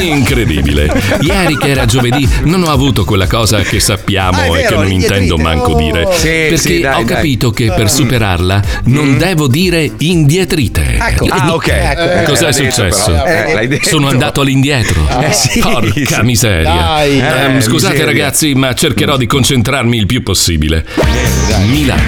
Incredibile. Ieri che era giovedì non ho avuto quella cosa che sappiamo Ah, è e che vero, non intendo manco dire. Oh. Sì, perché sì, dai, ho dai. capito che per superarla non devo dire indietrite. Ecco. Ah, ok. Ecco, eh, Cos'è detto, successo? però. Eh, detto. Sono andato all'indietro. Eh, sì. Porca miseria. Dai. Eh, scusate miseria. ragazzi, ma cercherò di concentrarmi il più possibile. Milano,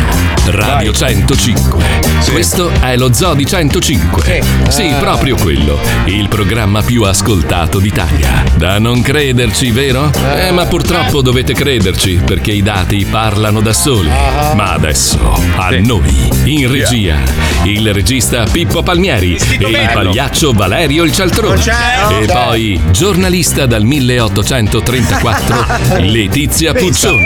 Radio 105. Questo è lo Zoo di 105. Sì, proprio quello. Il programma più ascoltato d'Italia. Da non crederci, vero? Eh, ma purtroppo dovete crederci perché i dati parlano da soli. Ma adesso, a noi, in regia, il regista Pippo Palmieri e il pagliaccio Valerio il Cialtrone. E poi, giornalista dal 1834, Letizia Puccioni.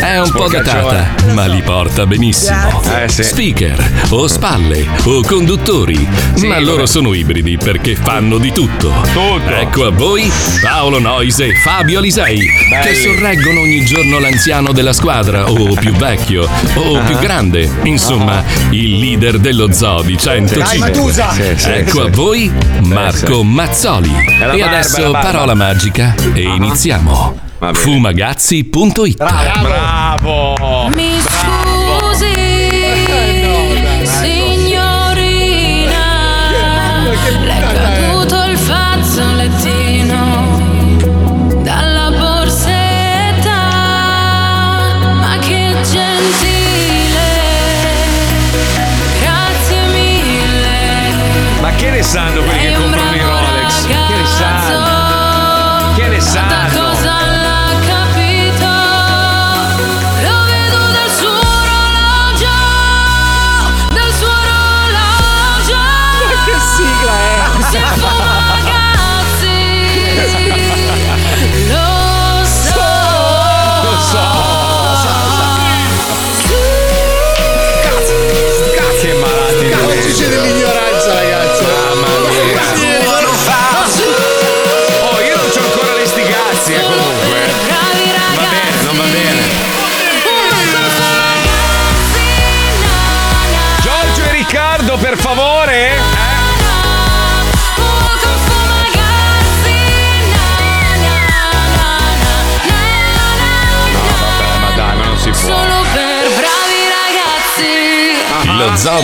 È un po' datata, ma li porta benissimo. Eh. Speaker, o spalle, o conduttori. Ma loro sono ibridi perché fanno di tutto. Tutto. Ecco a voi Paolo Noise e Fabio Alisei, che sorreggono ogni giorno l'anziano della squadra, o più vecchio, o Ah. più grande. Insomma, il leader dello zoo di 105. Dai, Matusa. Sì, sì, ecco a voi Marco Mazzoli. E adesso parola magica e iniziamo. Fumagazzi.it Bravo!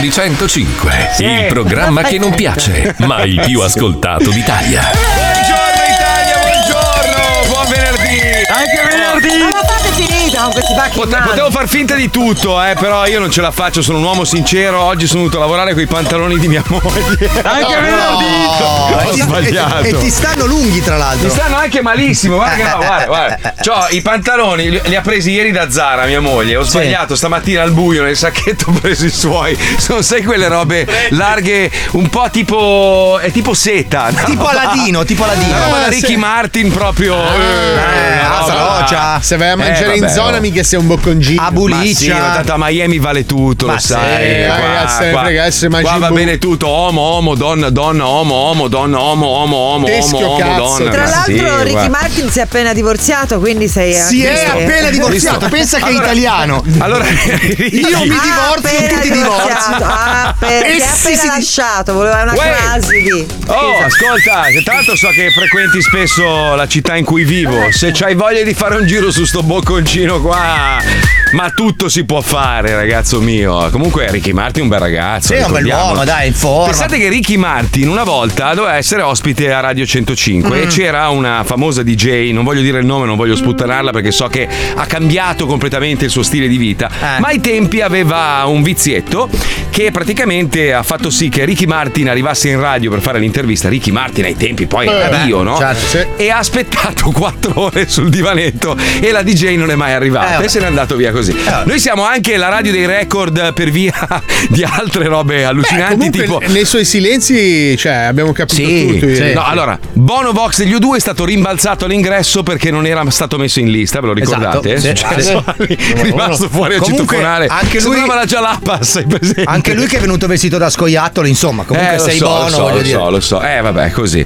Di 105, il programma che non piace, ma il più ascoltato d'Italia. In mano. potevo far finta di tutto, eh, però io non ce la faccio, sono un uomo sincero. Oggi sono venuto a lavorare con i pantaloni di mia moglie. Anche No, venerdì. Ho E ti- sbagliato. E, e ti stanno lunghi, tra l'altro. Mi stanno anche malissimo, guarda che no, guarda, guarda. C'ho i pantaloni, li, li ha presi ieri da Zara, mia moglie. Ho sbagliato stamattina al buio nel sacchetto ho preso i suoi. Sono sai quelle robe larghe, un po' tipo. è tipo seta. no? Tipo Aladino, tipo Aladino. Una roba da Eh, Ricky sì. Martin proprio. eh, ah, roba- Sarocia. Se vai a mangiare Eh, in vabbè, zona, oh. mica sei un bocconcino. A Ma sì, ma tanto a Miami vale tutto, Ma lo sì, sai. qua, ragazzi, qua- frega, qua va bene tutto, uomo, uomo, donna, donna, uomo, uomo, donna, uomo, uomo, uomo, Teschio, cazzo. donna. Tra l'altro sì, Ricky. Martin si è appena divorziato, quindi sei Si è appena divorziato, pensa che è Allora- italiano. Allora, Io mi divorzio, appena tutti divorziato. divorzi. Ah, perché ha sì, appena sì, lasciato, voleva una Uè. crasi di. Oh, ascolta, che tra l'altro so che frequenti spesso la città in cui vivo. Se c'hai voglia di fare un giro su sto bocconcino qua, Uh, ma tutto si può fare, ragazzo mio. Comunque Ricky Martin è un bel ragazzo. Sì, è un ricordiamolo. bell'uomo, dai, in forma. Pensate che Ricky Martin una volta doveva essere ospite a Radio 105 e c'era una famosa DJ, non voglio dire il nome, non voglio sputtanarla perché so che ha cambiato completamente il suo stile di vita, ma ai tempi aveva un vizietto che praticamente ha fatto sì che Ricky Martin arrivasse in radio per fare l'intervista. Ricky Martin ai tempi poi Eh, era Dio, no? certo, sì. E ha aspettato quattro ore sul divanetto e la DJ non è mai Eh, arrivata vabbè. e se n'è andato via così. Vabbè. Noi siamo anche la radio dei record per via di altre robe allucinanti Comunque, tipo nei suoi silenzi, cioè, abbiamo capito tutto. ieri. No, allora, Bono Vox degli U2 è stato rimbalzato all'ingresso perché non era stato messo in lista, ve lo ricordate? Esatto, sì, successo lì, è rimasto fuori a citofonare. anche lui- Sembrava la Jalapas? Anche lui che è venuto vestito da scoiattolo, insomma, comunque Eh, sei so, buono, lo so, voglio lo dire. so, lo so. Eh, vabbè, così.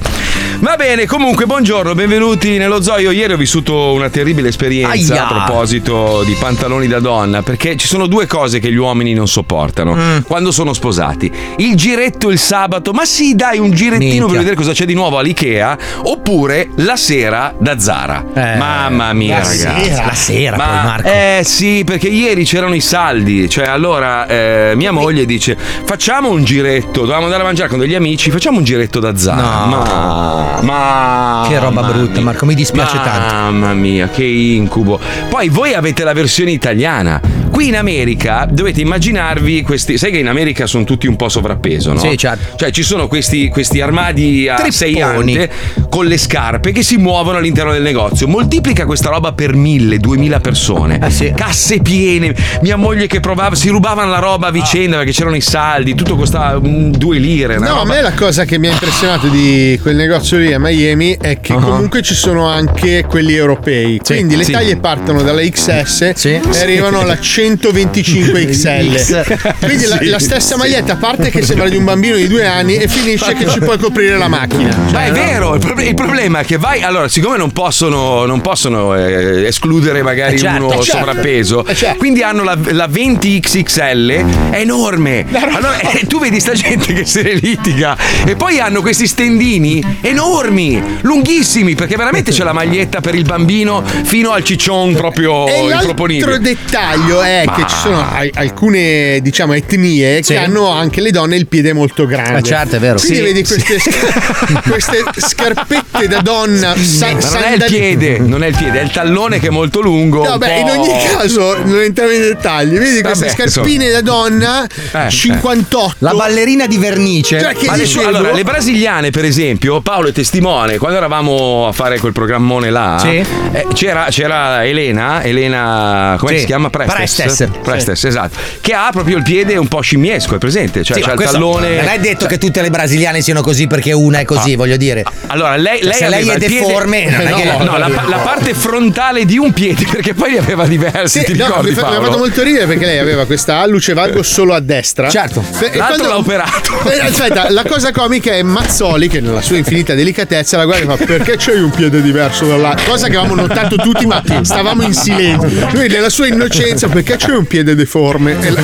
Va bene, comunque, buongiorno, benvenuti nello zoo. Io ieri ho vissuto una terribile esperienza Aia. a proposito di pantaloni da donna, perché ci sono due cose che gli uomini non sopportano Mm. quando sono sposati. Il giretto il sabato, ma sì, dai, un girettino Minchia. per vedere cosa c'è di nuovo all'Ikea, oppure la sera da Zara. Eh, Mamma mia, la ragazzi. sera. La sera, Ma- poi, Marco. Eh sì, perché ieri c'erano i saldi, cioè allora eh, mia moglie dice facciamo un giretto, dovevamo andare a mangiare con degli amici, facciamo un giretto da Zara. No. Ma, ma Che roba mamma brutta, mia. Marco, mi dispiace tanto. Mamma mia, che incubo. Poi voi avete la versione italiana. Qui in America dovete immaginarvi questi. Sai che in America sono tutti un po' sovrappeso, no? Sì, certo. Cioè ci sono questi, questi armadi a Tripponi. sei ante con le scarpe che si muovono all'interno del negozio. Moltiplica questa roba per mille, duemila persone. Eh sì. Casse piene. Mia moglie che provava, si rubavano la roba a vicenda perché c'erano i saldi, tutto costava mm, due lire. No, a roba- me la cosa che mi ha impressionato di quel negozio lì a Miami è che comunque ci sono anche quelli europei. Quindi le Sì. taglie partono dalla XS Sì. e arrivano alla 125 XL. Quindi la, Sì, la stessa sì. maglietta parte che sembra di un bambino di due anni e finisce che ci puoi coprire la macchina. Ma è vero, il, proble- il problema è che vai. Allora, siccome non possono, non possono eh, escludere magari Eh, certo, uno certo. sovrappeso, Eh, certo. quindi hanno la, la 20XXL, è enorme. Allora, eh, tu vedi sta gente che se ne litiga e poi hanno questi stendini enormi, lunghissimi, perché veramente c'è la maglietta per il bambino fino al ciccion proprio E l'altro improponibile. dettaglio è che Ma- ci sono al- alcune diciamo etnie Sì. che hanno anche le donne il piede molto grande. Eh, certo, è vero. Quindi Sì, vedi queste, sca- queste scarpette da donna sa- Ma non è il sandali- piede, non è il piede, è il tallone che è molto lungo. un Vabbè, in ogni caso, non entriamo nei dettagli. Vedi queste Vabbè, scarpine da donna Eh, 58. La ballerina di vernice. Cioè, che Ma dicevo- allora, le brasiliane, per esempio, Paolo è testimone, quando eravamo a fare quel programmone là, Sì. eh, c'era, c'era Elena, Elena, come Sì. si chiama? Prestes. Prestes. Prestes, esatto. Che ha proprio il piede un po' scimmiesco, è presente? Cioè, Sì, c'ha il questo tallone. Non è detto che tutte le brasiliane siano così perché una è così, voglio dire. Allora, lei, lei se lei è piede- deforme, non è no, che- no, la, la parte frontale di un piede, perché poi li aveva diversi, Sì, ti no, ricordi mi, fa- mi ha Paolo? fatto molto ridere perché lei aveva questa alluce valgo solo a destra. Certo. E- e L'altro quando- l'ha operato. Eh, aspetta, la cosa comica è Mazzoli che nella sua infinita delicatezza la guarda e fa perché c'hai un piede diverso dall'altro? Cosa che avevamo notato tutti ma stavamo in silenzio. Lui nella sua innocenza perché c'hai un piede deforme? E, la-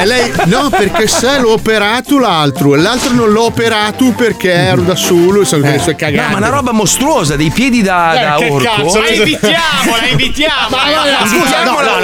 e lei no perché se l'ho operato l'altro e l'altro non l'ho operato perché ero da solo e sono quelle sue cagate. No, ma una roba mostruosa, dei piedi da, Eh, da che orco. cazzo, La invitiamo, la invitiamo. Ma no, ragazzi. Scusa, no, no,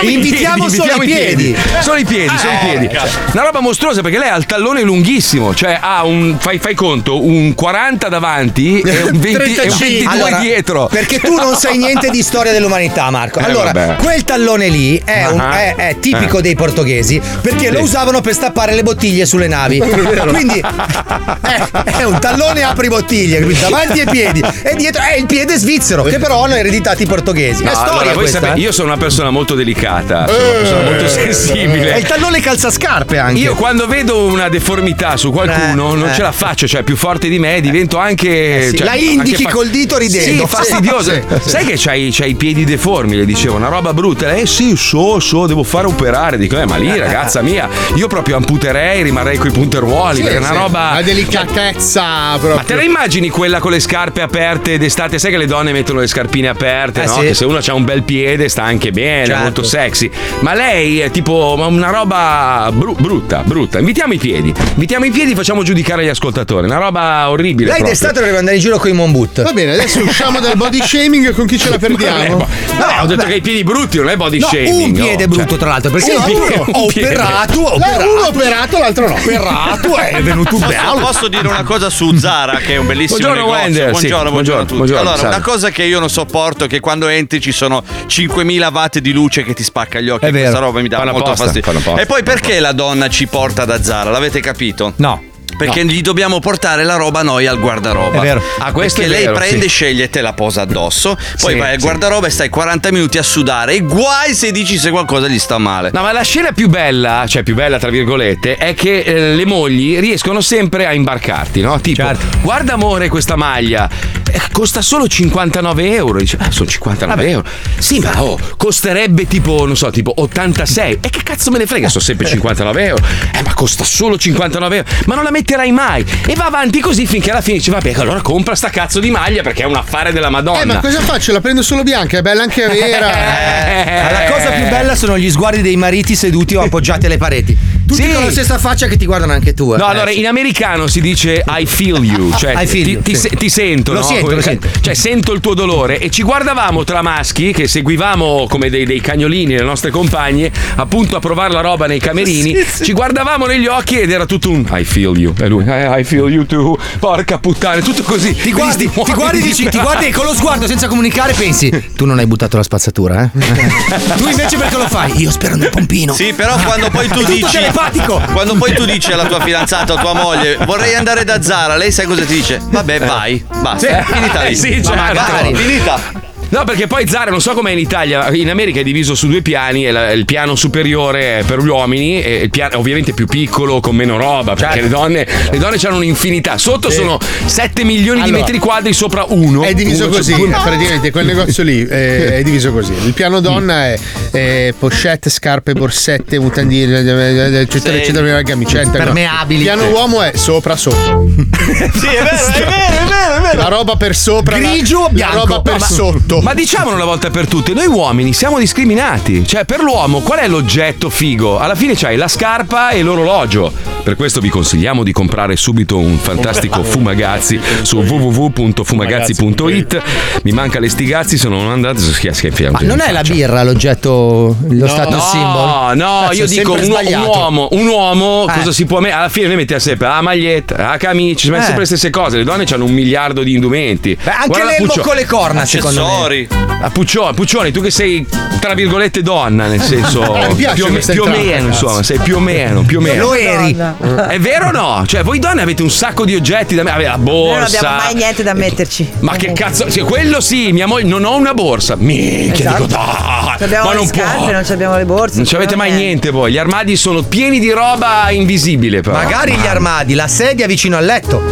no, invitiamo solo i piedi. Solo i piedi, solo i piedi. Una roba mostruosa perché lei ha il tallone lunghissimo, cioè ha un, fai, fai conto, un 40 davanti e un 20 e un 35. 22 Allora, dietro. Perché tu non sai niente di storia dell'umanità, Marco. Eh, allora, vabbè. quel tallone lì è, un- Ah. è- è tipico Eh. dei portoghesi perché lo Sì. usavano per stappare le bottiglie sulle navi. Quindi è, è un tallone apri bottiglie, davanti ai piedi e dietro è il piede svizzero che però hanno ereditato i portoghesi. No, è storia allora, voi questa. sapete, eh? io sono una persona molto delicata, sono una persona molto È sensibile. il tallone calzascarpe anche. Io quando vedo una deformità su qualcuno Eh, non eh. ce la faccio, cioè più forte di me, divento anche. sì. cioè, La indichi anche col dito ridendo. Sì, fastidioso. Sì, sì. Sai che c'hai, c'hai i piedi deformi, le dicevo, una roba brutta. Eh sì, so, so, devo fare operare. Dico, eh, ma lì, ragazza mia, io proprio amputerei, rimarrei coi punteruoli, perché è una roba. Una delicatezza proprio. Ma te la immagini quella con le scarpe aperte d'estate? Sai che le donne mettono le scarpine aperte, Eh, no? Che se uno ha un bel piede sta anche bene, Certo. molto sexy. Ma lei è tipo una roba bru- brutta, brutta. Invitiamo i piedi. Invitiamo i piedi, facciamo giudicare gli ascoltatori. Una roba orribile. Lei proprio. d'estate dovrebbe andare in giro con i moon boot. Va bene, adesso usciamo dal body shaming con chi ce la Vabbè, perdiamo. ma- Vabbè, ho detto che hai i piedi brutti, non è body No, shaming. un piede no. brutto, Cioè, tra l'altro, perché un l'altro piede- ho un operato, ho No, operato. uno operato, l'altro no. operato è venuto Posso, bello. posso dire una cosa su Zara, che è un bellissimo Buongiorno, negozio. Wender, sì, buongiorno, buongiorno a tutti. buongiorno, allora, una cosa che io non sopporto è che quando entri ci sono 5000 watt di luce che ti spacca gli occhi. È vero. Questa roba mi dà molto fastidio. E poi perché la donna ci porta da Zara? L'avete capito? No. Perché gli dobbiamo portare la roba noi al guardaroba. È vero. Ah, questo Perché è lei vero, prende, sì. sceglie e te la posa addosso. Poi Sì, vai al sì. guardaroba e stai 40 minuti a sudare. E guai se dici se qualcosa gli sta male. No, ma la scena più bella, cioè più bella tra virgolette, è che eh, le mogli riescono sempre a imbarcarti, no? Tipo, Certo. guarda amore questa maglia, eh, costa solo 59 euro. Dice, ah, sono 59 euro. Sì, ma oh, costerebbe tipo, non so, tipo 86. E che cazzo me ne frega? Sono sempre 59 euro. Eh, ma costa solo 59 euro. Ma non la metterai mai. E va avanti così finché alla fine dice, vabbè, allora compra sta cazzo di maglia perché è un affare della Madonna. Eh, ma cosa faccio? La prendo solo bianca, è bella anche vera. Eh, La cosa più bella sono gli sguardi dei mariti seduti o appoggiati alle pareti. Tutti Sì. con la stessa faccia che ti guardano anche tu. eh. No, allora in americano si dice I feel you, cioè I feel ti, you, ti sì. se- ti sento, Lo no? sento, lo sento. Cioè sento il tuo dolore e ci guardavamo tra maschi che seguivamo come dei, dei cagnolini le nostre compagne appunto a provare la roba nei camerini, ci guardavamo negli occhi ed era tutto un I feel you e lui "Eh, I feel you too, porca puttana, tutto così. Ti guardi, ti guardi, dici, ti guardi e con lo sguardo senza comunicare pensi tu non hai buttato la spazzatura eh? tu invece perché lo fai? io spero nel pompino Sì, però quando poi tu dici. Telepatico. Quando poi tu dici alla tua fidanzata o tua moglie vorrei andare da Zara, lei sai cosa ti dice? Vabbè, vai. Basta. Sì. Finita lì. Sì, Ma certo. magari. Finita. No, perché poi Zara non so com'è in Italia, in America è diviso su due piani, la- il piano superiore è per gli uomini e il piano ovviamente più piccolo, con meno roba, perché le donne, le donne hanno un'infinità. Sotto sono 7 milioni di Allora, metri quadri sopra uno. È diviso Uno, così, cioè, due- praticamente quel negozio lì eh, è diviso così. Il piano donna è, è pochette, scarpe, borsette, mutandine, eh, eccetera, Sì. eccetera, camicette. Permeabili. Il piano uomo è sopra, sopra. Sì, è vero, è vero, è vero, è vero. La roba per sopra, la- Grigio, la, bianco. roba per Ma- Ma diciamolo una volta per tutte, noi uomini siamo discriminati. Cioè, per l'uomo, qual è l'oggetto figo? Alla fine c'hai la scarpa e l'orologio. Per questo vi consigliamo di comprare subito un fantastico Fumagazzi su www.fumagazzi.it. Mi manca le stigazzi, se non andate su schia schia ma non è la birra l'oggetto lo status symbol No, no, Cazzo, io dico un, un uomo, un uomo Eh. cosa si può mettere? Alla fine noi mettiamo sempre la maglietta, la camicia, ci mettiamo Eh. sempre le stesse cose. Le donne hanno un miliardo di indumenti. Beh, anche l'elmo con le corna secondo me Accessori. Ah, Puccioni, Puccioni, tu che sei tra virgolette donna, nel senso più, questa più o meno, insomma, sei più o meno, più o meno. lo eri È vero o no? Cioè, voi donne avete un sacco di oggetti da me, avete la Noi non borsa. abbiamo mai niente da metterci. Ma che cazzo? Sì, quello sì, mia moglie non ho una borsa. Minchia, Esatto. dico dai. Non abbiamo ma le non scarpe, può. non abbiamo le borse. Non ci avete mai niente voi. Gli armadi sono pieni di roba invisibile, però. magari gli armadi la sedia vicino al letto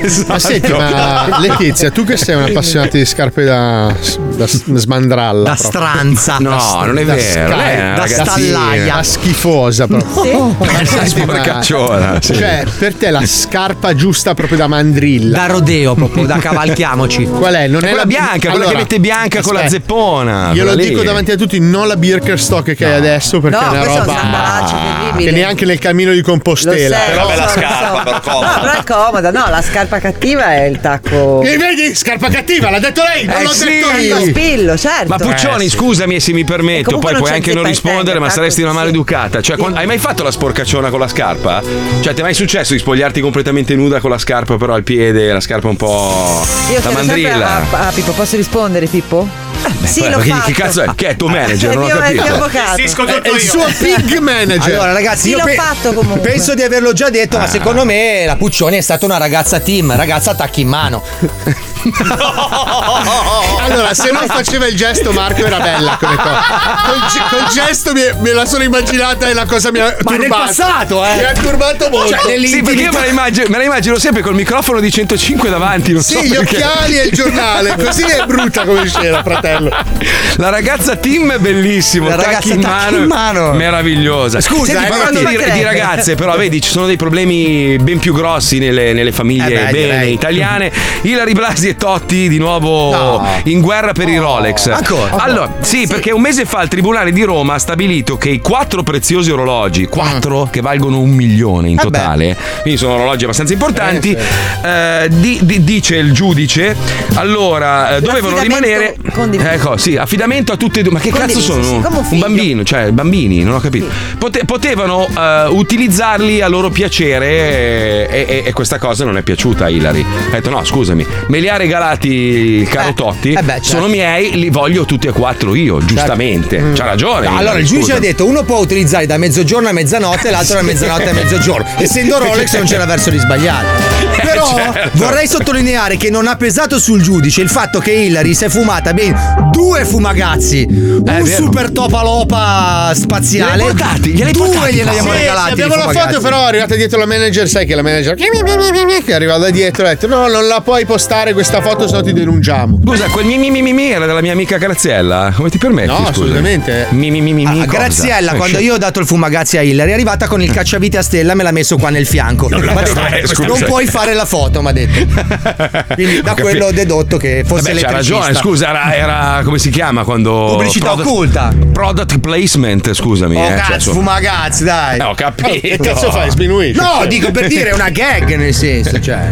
esatto. Ma senti, ma Letizia, tu che sei un'appassionata di scarpe da, da smandralla. da proprio. stranza No, non è Da vero. sky- è una da stallaia. Da schifosa proprio. Senti, ma- Sporcacciona, sì. Cioè, per te la scarpa giusta proprio da mandrilla. da rodeo proprio da cavalchiamoci Qual è? Non è quella la bianca, quella che mette bianca con la aspetta. zeppona. Quella lì. dico davanti a tutti, non la Birkenstock che hai adesso perché No, è una è roba terribile. che neanche nel cammino di Lo Compostela. sei, Però lo bella so, lo scarpa, so. però comoda. No, però è comoda. No, la scarpa cattiva è il tacco. E vedi, scarpa cattiva, l'ha detto lei, non Eh, l'ho sì. detto io. Spillo, certo. Ma Puccioni, scusami se mi permetto, comunque poi puoi anche non rispondere, ma saresti una maleducata. Cioè, sì. quando- hai mai fatto la sporcacciona con la scarpa? Cioè, ti è mai successo di spogliarti completamente nuda con la scarpa, però al piede, la scarpa un po'. Io la mandrilla? a, a Pippo, posso rispondere Pippo? sì, Beh, l'ho perché- fatto. che cazzo è? Che è tuo manager? È Non ho capito. È il suo pig manager. allora ragazzi Sì, io l'ho fatto comunque. penso di averlo già detto Ah. ma secondo me la Puccioni è stata una ragazza team ragazza attacchi in mano Allora, se non faceva il gesto, Marco era bella come cosa. Col, ge- col gesto mi- me la sono immaginata e la cosa mi ha Ma nel turbato. passato, eh. Mi ha turbato molto. Cioè, Sì, perché io me la, immagino, me la immagino sempre col microfono di 105 davanti. Non Sì, so gli perché. occhiali e il giornale, così è brutta come scena, fratello. La ragazza team è bellissimo. La ragazza in mano, in mano. Meravigliosa. Scusa, Senti, eh, parlando ma di, di ragazze, però vedi, ci sono dei problemi ben più grossi nelle, nelle famiglie Eh beh, bene direi. italiane. Ilari Blasi e Totti di nuovo No. in guerra per i Rolex. Ancora? Allora, sì, perché un mese fa il Tribunale di Roma ha stabilito che i quattro preziosi orologi, quattro che valgono un milione in Mm. Eh totale, quindi sono orologi abbastanza importanti, eh, di- di- dice il giudice, allora eh, dovevano rimanere... Ecco, sì, affidamento a tutte e due. Ma che cazzo sono? sì, un un bambino, cioè bambini, non ho capito. Pote- potevano eh, utilizzarli a loro piacere e, e- e questa cosa non è piaciuta a Hillary. Ha detto no, scusami, me li ha regalati caro Totti, eh beh, certo. sono miei, li voglio tutti e quattro io, giustamente. C'ha ragione. No, allora il giudice ha detto uno può utilizzare da mezzogiorno a mezzanotte e l'altro da mezzanotte a mezzogiorno. Essendo Rolex non c'era verso di sbagliare. Però certo. vorrei sottolineare che non ha pesato sul giudice il fatto che Hillary si è fumata ben due fumagazzi, un vero. super topalopa spaziale. Gliel'hai portati? Gliel'hai due portati? glieli abbiamo Sì, regalati. abbiamo la foto, però è arrivata dietro la manager. Sai che la manager che è arrivata dietro e ha detto: No, non la puoi postare questa foto, se no ti denunciamo. Scusa, quel mi mi mi mi era della mia amica Graziella. Come ti permetti? No, scusa? assolutamente. Mi mi mi mi mi. Ah, cosa? Graziella, Eh, quando io ho dato il fumagazzi a Hillary, è arrivata con il cacciavite a stella, me l'ha messo qua nel fianco. Ha detto, Eh, scusa. non puoi fare la foto, mi ha detto. Quindi da capito. quello ho dedotto che fosse Vabbè, c'ha ragione, scusa, era, era- come si chiama quando. Pubblicità Product- occulta. Product placement, scusami. Oh eh, cioè, cazzo, insomma- fumagazzi, dai. Eh, ho capito. Che cazzo fai? Sminuisci? No, dico per dire è una gag nel senso, cioè.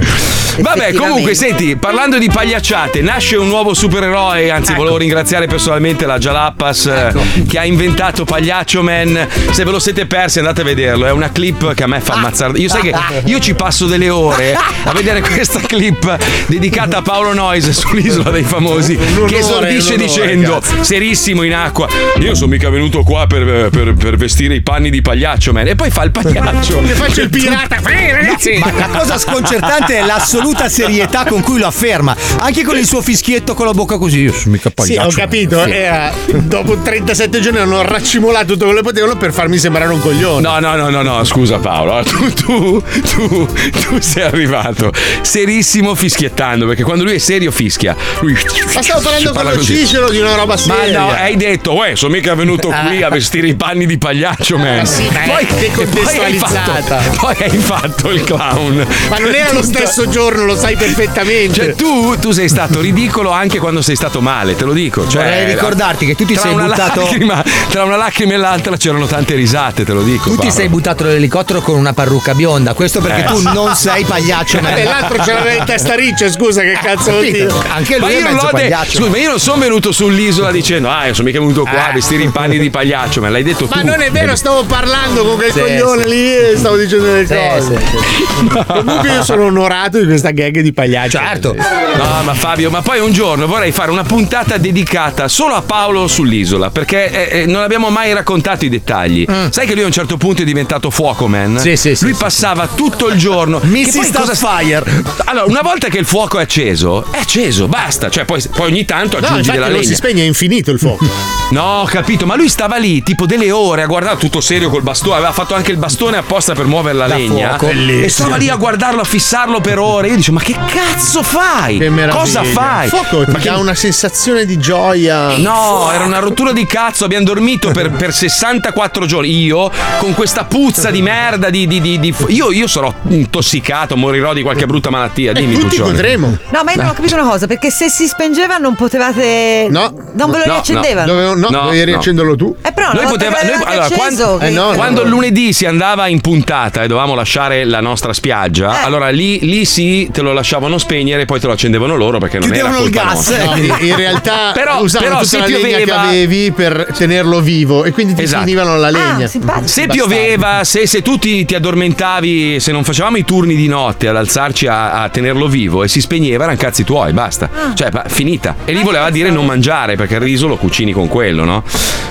Vabbè, comunque, senti, parlando di pagliacciate, nasce un nuovo supereroe. Anzi, volevo ringraziare personalmente la Jalappas eh, che ha inventato Pagliaccio Man. Se ve lo siete persi, andate a vederlo. È una clip che a me fa ammazzare. Io sai che io ci passo delle ore a vedere questa clip dedicata a Paolo Noyes sull'isola dei famosi. onore, che esordisce dicendo, cazzo. serissimo in acqua. Io sono mica venuto qua per, per- per vestire i panni di Pagliaccio Man. E poi fa il pagliaccio. Che faccio il pirata. Eh, ragazzi. Ma la cosa sconcertante è l'assoluta serietà con cui lo afferma. Anche con il suo fischietto con la bocca così. Io sono mica Sì, pagliaccio. ho capito. Era, dopo 37 giorni hanno raccimolato tutto quello che potevano per farmi sembrare un coglione. No, no, no, no, no, scusa Paolo, tu, tu, tu, tu sei arrivato serissimo fischiettando, perché quando lui è serio fischia. Lui Ma stavo parlando con lo. Cicero di una roba Ma seria. no, hai detto, uè, sono mica venuto qui a vestire i panni di pagliaccio, man. Ma sì, ma poi, che e poi hai fatto, poi hai fatto il clown. Ma non era lo stesso giorno, lo sai perfettamente. Cioè, tu, tu sei stato ridicolo anche quando sei stato male, te lo dico. Cioè, Vorrei ricordarti che tu ti sei buttato- Lacrima, tra una lacrima e l'altra c'erano tante risate, te lo dico. Tu ti Paolo. sei buttato dall'elicottero con una parrucca bionda. Questo perché Eh. tu non sei pagliaccio. E man. l'altro ce l'aveva in testa riccia, scusa, che cazzo vuol dire? Anche Ma lui è io, non mezzo pagliaccio. Scusa, ma io non sono venuto sull'isola dicendo, ah, io sono mica venuto qua a vestire i panni di pagliaccio, me l'hai detto tu. Ma non è vero, stavo parlando con quel Sì, coglione sì. lì e stavo dicendo delle Sì, cose. sì, sì. Comunque io sono onorato di questa gag di pagliaccio. Certo. No, ma Fabio, ma poi un giorno vorrei fare una puntata dedicata solo a Paolo sull'isola, perché eh, eh, non abbiamo mai raccontato i dettagli. Sai che lui a un certo punto è diventato fuoco man? Mm. Sì, sì, sì, Lui passava tutto il giorno. Mrs. Cosa- Fire. Allora, una volta che il fuoco è acceso, è acceso, basta. Cioè, poi, poi ogni tanto No, aggiungi infatti della non legna. si spegne, è infinito il fuoco. No, ho capito, ma lui stava lì tipo delle ore a guardare tutto serio col bastone, aveva fatto anche il bastone apposta per muovere la Da legna. E stava lì a guardarlo, a fissarlo per ore. Io dicevo, ma che cazzo fai? Che. Cosa fai? Fuoco ti Ma che- dà una sensazione di gioia. No, era una rottura di cazzo. Abbiamo dormito per, per 64 giorni. Io, con questa puzza di merda. Di, di- di- di- Io, io sarò intossicato, morirò di qualche brutta malattia. Dimmi, e tutti Puccione. godremo. No, ma io non ho capito una cosa, perché se si spengeva non potevate. No. Non ve lo No, riaccendevano. Dovevo, no, No, dovevi no. riaccenderlo tu. Eh, però Noi una volta poteva- che noi- l'avevate allora, acceso, quando- che- Eh, no, Quando il lunedì si andava in puntata e dovevamo lasciare la nostra spiaggia, Eh. allora lì, lì sì te lo lasciavano spegnere e poi te lo accendevano loro perché non era Chiudevano il colpa gas. nostra. No, in realtà Però- usavano però tutta se la legna che avevi per tenerlo vivo e quindi ti Esatto. finivano la legna. Ah. Se pioveva, se, se tu ti, ti addormentavi, se non facevamo i turni di notte ad alzarci a, a tenerlo vivo e si spegneva, erano cazzi tuoi, basta. Ah. Cioè, ma- finita. E lì voleva dire non mangiare perché il riso lo cucini con quello, no?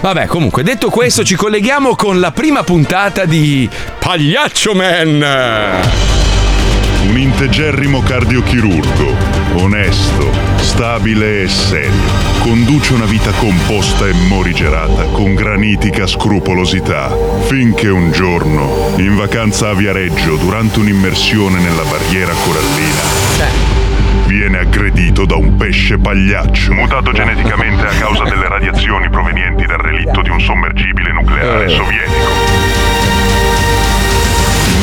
Vabbè, comunque, detto questo, ci colleghiamo con la prima puntata di Pagliaccio Man. Un integerrimo cardiochirurgo, onesto, stabile e serio. Conduce una vita composta e morigerata con granitica scrupolosità. Finché un giorno, in vacanza a Viareggio, durante un'immersione nella barriera corallina, viene aggredito da un pesce pagliaccio. Mutato geneticamente a causa delle radiazioni provenienti dal relitto di un sommergibile nucleare sovietico.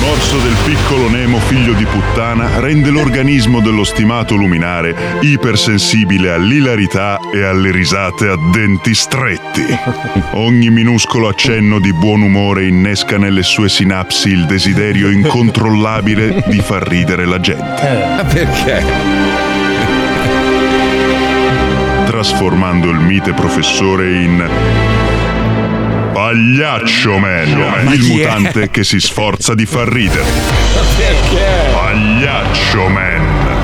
Il morso del piccolo Nemo figlio di puttana rende l'organismo dello stimato luminare ipersensibile all'ilarità e alle risate a denti stretti. Ogni minuscolo accenno di buon umore innesca nelle sue sinapsi il desiderio incontrollabile di far ridere la gente, Perché? trasformando il mite professore in Pagliaccio Man, il chi è? mutante che si sforza di far ridere. Pagliaccio Man.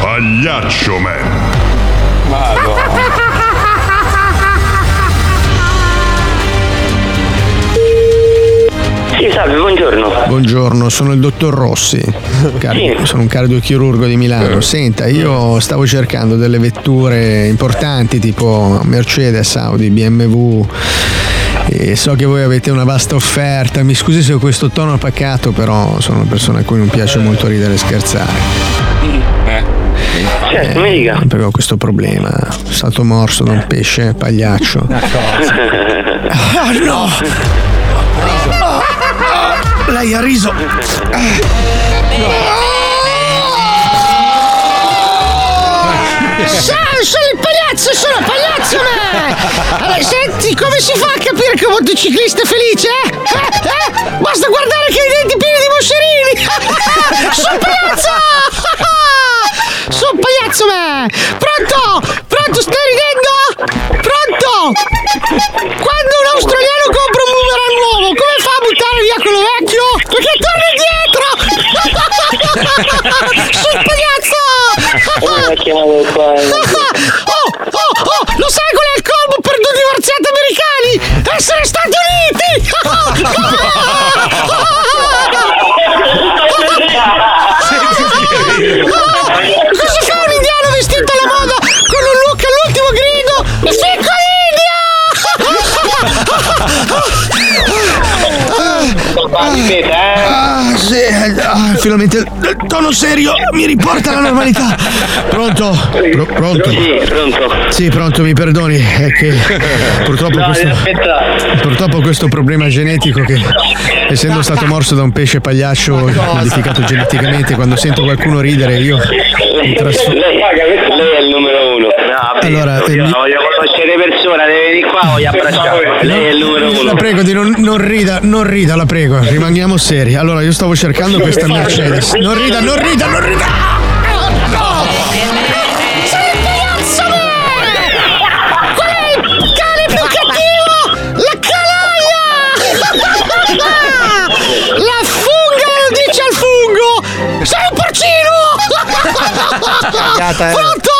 Pagliaccio Man. Sì, salve, buongiorno. Buongiorno, sono il dottor Rossi, Car- sono un cardiochirurgo di Milano. Senta, io stavo cercando delle vetture importanti tipo Mercedes, Audi, BMW. E so che voi avete una vasta offerta, mi scusi se ho questo tono pacato, però sono una persona a cui non piace molto ridere e scherzare. Certo, mi dica. Perché ho questo problema, sono stato morso da un pesce pagliaccio. Ah no! Lei ha riso. Sai, sono il pagliazzo, sono pagliazzo me! Allora, senti, come si fa a capire che un motociclista è felice? Eh? Eh? Eh? Basta guardare che ha i denti pieni di moscerini! sono pagliazzo! sono pagliazzo me! Pronto? Pronto, stai ridendo? Pronto? Quando un australiano compra un boomerang nuovo, come fa a buttare via quello vecchio? Perché torna indietro! chiamato qua? Oh, oh, oh, lo sai qual è il colmo per due divorziati americani? Essere Stati Uniti! Cosa Ah, sì, ah, finalmente il tono serio mi riporta alla normalità. Pronto? Pro- pronto? Sì, pronto. Sì, pronto, mi perdoni, è che purtroppo No, questo, purtroppo questo problema genetico che essendo stato morso da un pesce pagliaccio modificato geneticamente, quando sento qualcuno ridere io mi trasformo. Lei, lei è il numero uno. Allora, eh, mi- voglio conoscere persona, deve venire qua, voglio abbracciare. Lei è il numero uno. La prego di non, non rida, non rida, la prego, rimaniamo seri. Allora, io stavo cercando questa Mercedes. Non rida, non rida, non rida! Sei il pagliazzo me! Qual è il cane più cattivo? La calaia! La funga lo dice al fungo! Sei un porcino! Eh. Pronto?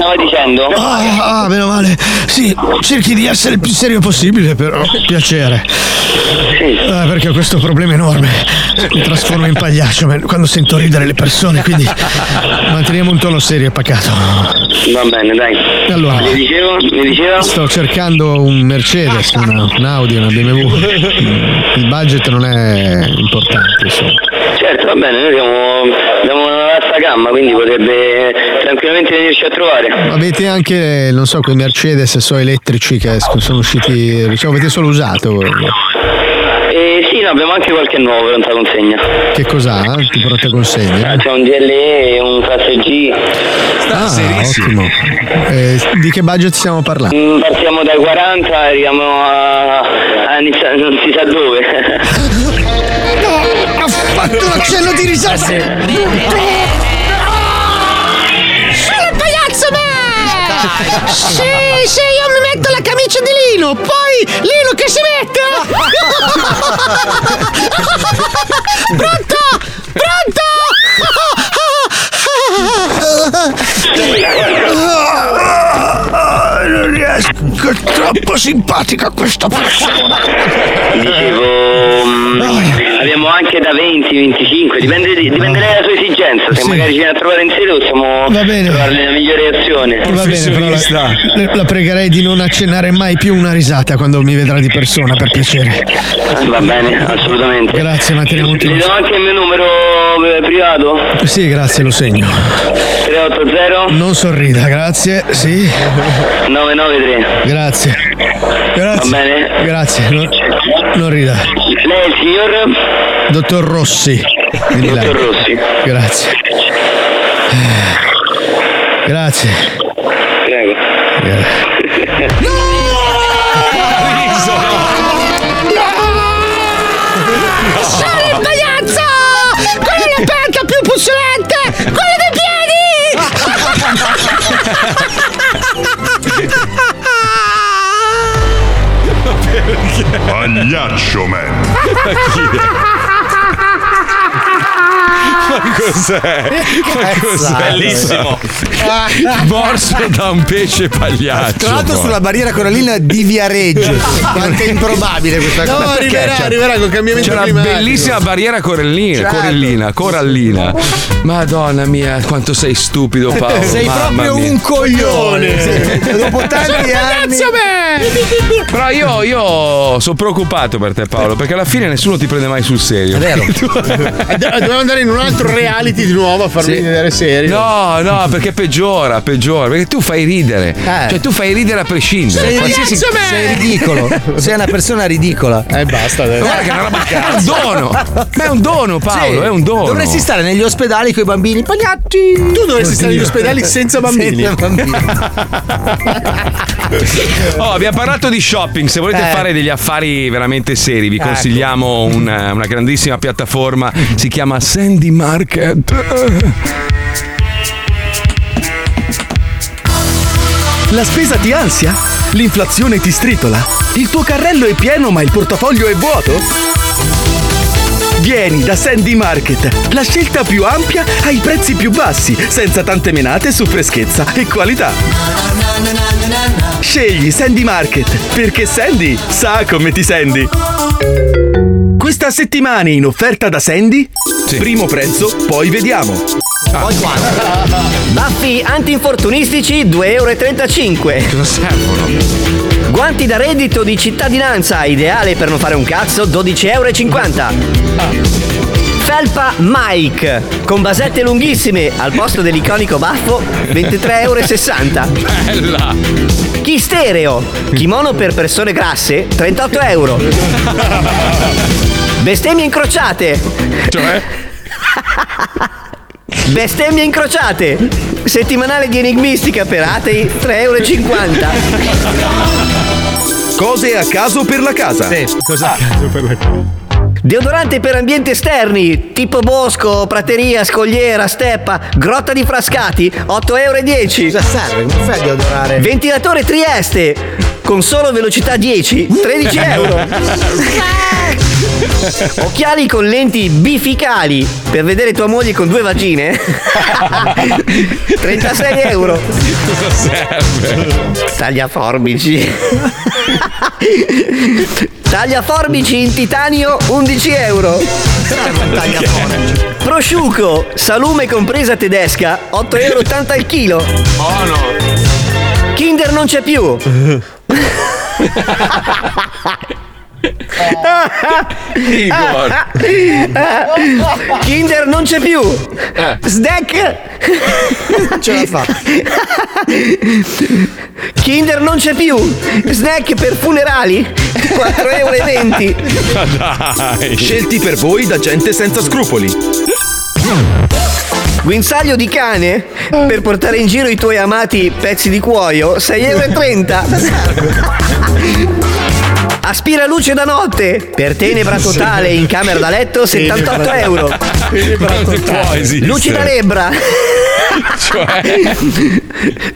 Stava dicendo? Ah, ah, meno male. Sì, cerchi di essere il più serio possibile, però. Piacere. Eh, perché ho questo problema enorme. Mi trasformo in pagliaccio man, quando sento ridere le persone, quindi manteniamo un tono serio e pacato. Va bene, dai. Allora. Mi dicevo, mi diceva? Sto cercando un Mercedes, una, un Audi, una BMW. Il budget non è importante, insomma. Certo, va bene, noi siamo, gamma, quindi potrebbe tranquillamente venirci a trovare. Avete anche, non so, quei Mercedes so elettrici che sono usciti, diciamo, avete solo usato voi. E sì, no, abbiamo anche qualche nuovo pronta consegna. Che cos'ha? Ti porta consegna? Ah, C'è un GLE, un classe G. Ah, ottimo. Eh, di che budget stiamo parlando? Mm, Partiamo dai 40 e arriviamo a, a iniziare non si sa dove. No, ha fatto l'accenno di risata! Sì, sì, io mi metto la camicia di Lino, poi Lino che si mette? Pronto? Pronto? È troppo simpatica questa persona. Dicevo, mm, abbiamo anche da 20, 25, dipende, dipende dalla sua esigenza. Se magari ci viene a trovare in sede possiamo Va bene. la migliore azione. Va bene, però la, la pregherei di non accennare mai più una risata quando mi vedrà di persona, per piacere. Va bene, assolutamente. Grazie, manteniamo un Ti tono. do anche il mio numero eh, privato? Sì, grazie, lo segno. 380 Non sorrida, grazie, sì. 993. Grazie. Grazie. Va bene? Grazie, non, non rida. Lei è il signor? Dottor Rossi. Dottor Rossi. Grazie. Grazie. Prego. Sono Pagliaccio Man. cos'è? Ma cos'è? Bellissimo. Morso da un pesce pagliaccio. Tra l'altro sulla barriera corallina di Viareggio. Quanto è improbabile questa No, cosa. arriverà, Perché? Cioè, arriverà col cambiamento C'è una bellissima barriera corallina, Certo. corallina, corallina. Madonna mia, quanto sei stupido Paolo. Sei mamma proprio mia. un coglione. Sì, Dopo tanti anni. Però io, io sono preoccupato per te Paolo, perché alla fine nessuno ti prende mai sul serio. È vero. Eh, do- Dobbiamo andare in un altro reality di nuovo a farmi Sì. vedere serio. No, no, perché peggiora, peggiora, perché tu fai ridere. Eh. Cioè tu fai ridere a prescindere. Sei, Qualsiasi... sei ridicolo. Sei una persona ridicola. Eh, basta adesso. Guarda che è una roba è un dono. Ma è un dono, Paolo, Sì. è un dono. Dovresti stare negli ospedali con i bambini pagliacci. Tu dovresti stare negli ospedali senza bambini. Senza bambini. Oh, abbiamo parlato di shopping. Se volete Eh. fare degli affari veramente seri, vi Ecco. consigliamo una, una grandissima piattaforma. Si chiama Sandy Market. La spesa ti ansia? L'inflazione ti stritola? Il tuo carrello è pieno ma il portafoglio è vuoto? Vieni da Sandy Market, la scelta più ampia ai prezzi più bassi, senza tante menate su freschezza e qualità. Scegli Sandy Market, perché Sandy sa come ti senti. Questa settimana in offerta da Sandy? Primo prezzo, poi vediamo. Baffi antinfortunistici 2,35 euro. Cosa servono? Guanti da reddito di cittadinanza, ideale per non fare un cazzo, 12,50 euro. Felpa Mike, con basette lunghissime, al posto dell'iconico baffo, 23,60 euro. Bella! Chi stereo, kimono per persone grasse, 38 euro. Bestemmie incrociate. Cioè? Bestemmie incrociate. Settimanale di enigmistica per atei, 3,50 euro. Cose a caso per la casa. Cosa a caso per la Deodorante per ambienti esterni, tipo bosco, prateria, scogliera, steppa, grotta di frascati, 8,10 euro. Cosa serve? Come fai a deodorare? Ventilatore Trieste, con solo velocità 10, 13 euro. Occhiali con lenti bifocali per vedere tua moglie con due vagine, 36 euro. Cosa serve? Taglia forbici. Taglia forbici in titanio 11 euro. Prosciuco, salume compresa tedesca 8,80 euro al chilo. Buono! Kinder non c'è più. Igor! Kinder non c'è più. Snack. Ce la fa. Kinder non c'è più. Snack per funerali 4,20 euro. Dai! Scelti per voi da gente senza scrupoli. Guinzaglio di cane per portare in giro i tuoi amati pezzi di cuoio 6,30 euro. Aspira luce da notte per tenebra totale in camera da letto 78 euro. Luci da lebbra. Cioè?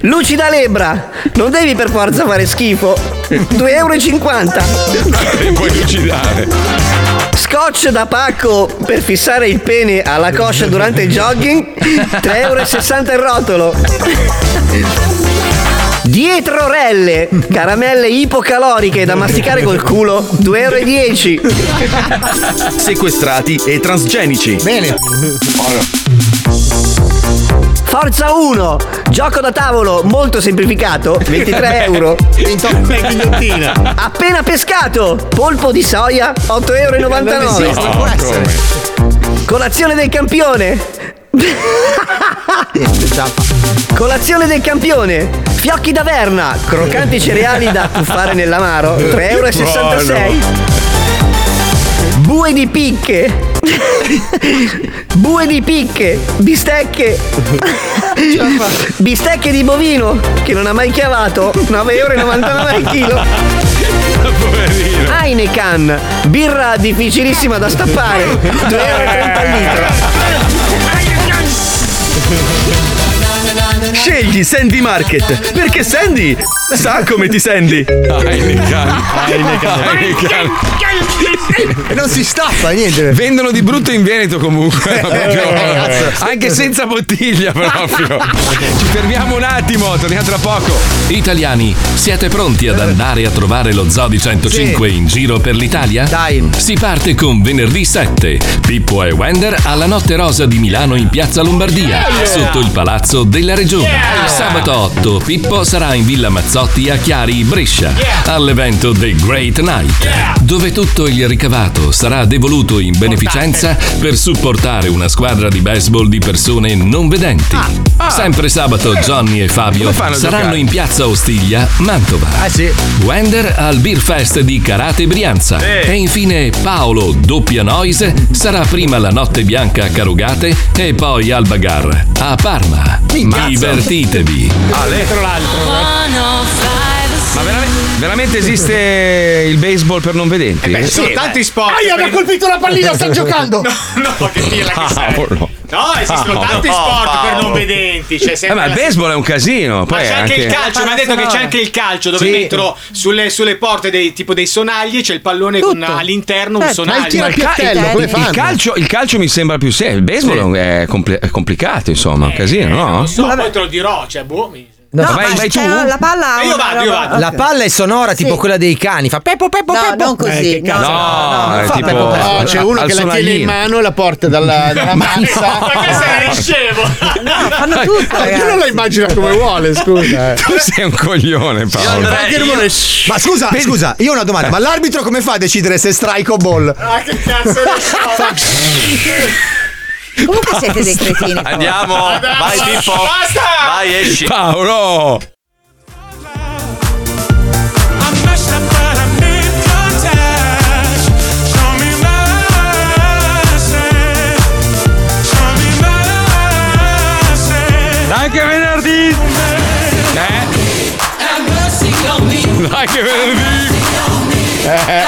Luci da lebbra. Non devi per forza fare schifo. 2,50 euro. Puoi lucidare. Scotch da pacco per fissare il pene alla coscia durante il jogging 3,60 euro il rotolo Dietrorelle caramelle ipocaloriche da masticare col culo 2,10 euro Sequestrati e transgenici. Bene. Forza 1 gioco da tavolo molto semplificato 23 euro. Appena pescato polpo di soia 8,99 euro? Colazione del campione Colazione del campione. Fiocchi d'Averna. Croccanti cereali da tuffare nell'amaro. 3,66 euro Bue di picche. Bue di picche. Bistecche. Bistecche di bovino Che non ha mai chiavato. 9,99 euro al chilo. Poverino. Heineken. Birra difficilissima da stappare. 2,30 euro al litro Yeah. Scegli Sandy Market perché Sandy sa come ti senti. E non si stappa niente. Vendono di brutto in Veneto comunque. proprio. Anche senza bottiglia proprio. Ci fermiamo un attimo, torniamo tra poco. Italiani, siete pronti ad andare a trovare lo Zodi 105 in giro per l'Italia? Dai. Si parte con venerdì 7. Pippo e Wender alla Notte Rosa di Milano in Piazza Lombardia, sotto il Palazzo della Regione. Sabato 8. Pippo sarà in Villa Mazzotti a Chiari, Brescia, all'evento The Great Night, dove tutto il ricavato sarà devoluto in beneficenza per supportare una squadra di baseball di persone non vedenti. Sempre sabato Johnny e Fabio saranno in piazza Ostiglia, Mantova. Ah sì. Wender al Beer Fest di Karate Brianza. E infine Paolo, doppia noise, sarà prima la Notte Bianca a Carugate e poi al Bagar a Parma. Divertitevi. Tra l'altro. Ma veramente, veramente esiste il baseball per non vedenti? Beh, ci sono tanti sport. Aia, mi ha colpito la pallina, sta giocando. No, che pirla che sei. Cavolo. No, esistono Paolo. tanti sport per non Paolo. vedenti. C'è Eh, ma il baseball è un casino. Ma Poi c'è anche, il calcio, mi ha detto che c'è anche il calcio dove Sì. mettono sulle, sulle porte dei, tipo dei sonagli c'è il pallone con all'interno un Certo. sonaglio. Ma il, ca- il- il calcio, il calcio mi sembra più serio. Il baseball è, compl- è complicato, insomma, un casino, no? Non so, poi te lo dirò, cioè, boh. mi- No, vai, ma vai tu? La palla. Eh, io vado, io vado. La palla è sonora, tipo Sì. quella dei cani. Fa peppo, peppo, No, peppo. non così. Eh, no, no, no, No, no, è tipo- peppo, peppo. No, c'è uno al che la tiene in mano e la porta dalla, dalla mazza. Ma che sei scemo? No, fanno tutto, Io non ragazzi. la immagina come vuole, scusa. eh. Tu sei un coglione, Paolo. Ma scusa, scusa, io ho una domanda. Ma l'arbitro come fa a decidere se strike o ball? Ah, che cazzo ne so. Comunque siete dei cretini. Andiamo, vai Pippo. Basta! Vai, esci. Paolo! Anche venerdì! Eh? Dai che venerdì! Eh.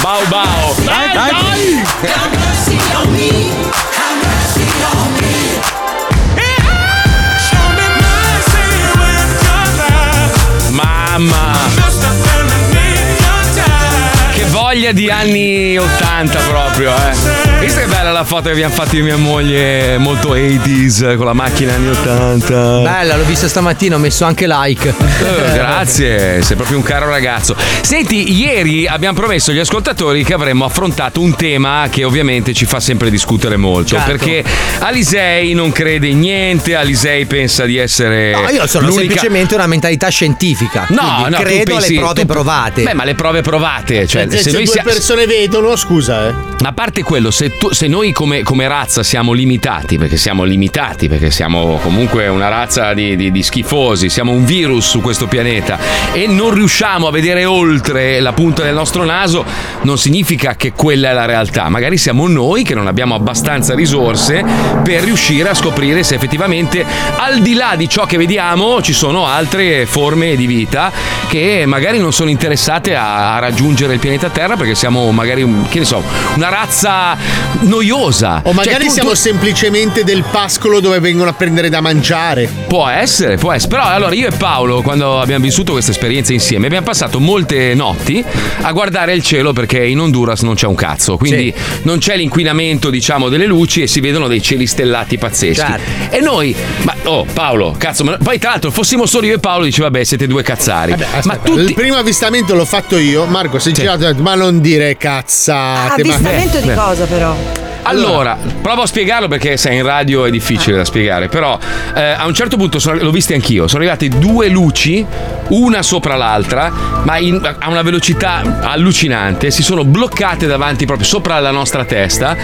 Bau bau! Dai, dai! Mamma! Che voglia di anni 80 proprio, eh! Questa è bella la foto che abbiamo fatto io e mia moglie, molto 80s, con la macchina anni 80. Bella, l'ho vista stamattina, ho messo anche like. Eh, grazie, sei proprio un caro ragazzo. Senti, ieri abbiamo promesso agli ascoltatori che avremmo affrontato un tema che ovviamente ci fa sempre discutere molto. Certo. Perché Alisei non crede in niente, Alisei pensa di essere. No, io sono l'unica- semplicemente una mentalità scientifica. No, no, credo pensi- alle prove tu- provate. Beh, ma le prove provate, cioè, Se, se noi due siamo. persone vedono, scusa, eh. A parte quello, se, tu- se noi come, come razza siamo limitati, perché siamo limitati, perché siamo comunque una razza di, di- di schifosi, siamo un virus su questo pianeta e non riusciamo a vedere oltre la punta del nostro naso, non significa che quella è la realtà. Magari siamo noi che non abbiamo abbastanza risorse per riuscire a scoprire se effettivamente al di là di ciò che vediamo ci sono altre forme di vita che magari non sono interessate a, a raggiungere il pianeta Terra perché siamo magari, che ne so, una razza noiosa. O magari Cioè, tu- siamo tu- semplicemente del pascolo dove vengono a prendere da mangiare. Può essere, può essere. Però allora io e Paolo, quando abbiamo vissuto questa esperienza insieme, abbiamo passato molte notti a guardare il cielo perché in Honduras non c'è un cazzo. Quindi non c'è l'inquinamento, diciamo, delle luci e si vedono dei cieli stellati pazzeschi. Certo. E noi, ma oh Paolo, cazzo, ma poi tra l'altro fossimo solo io e Paolo, dice vabbè, siete due cazzari. Vabbè, ma aspetta, tutti. Il primo avvistamento l'ho fatto io. Marco si è girato ha detto: Ma non dire cazzate. ma- Avvistamento di Beh. cosa però? Allora, provo a spiegarlo perché sai, in radio è difficile da spiegare, però eh, a un certo punto sono- l'ho visto anch'io, sono arrivate due luci, una sopra l'altra, ma in- a una velocità allucinante, si sono bloccate davanti proprio sopra la nostra testa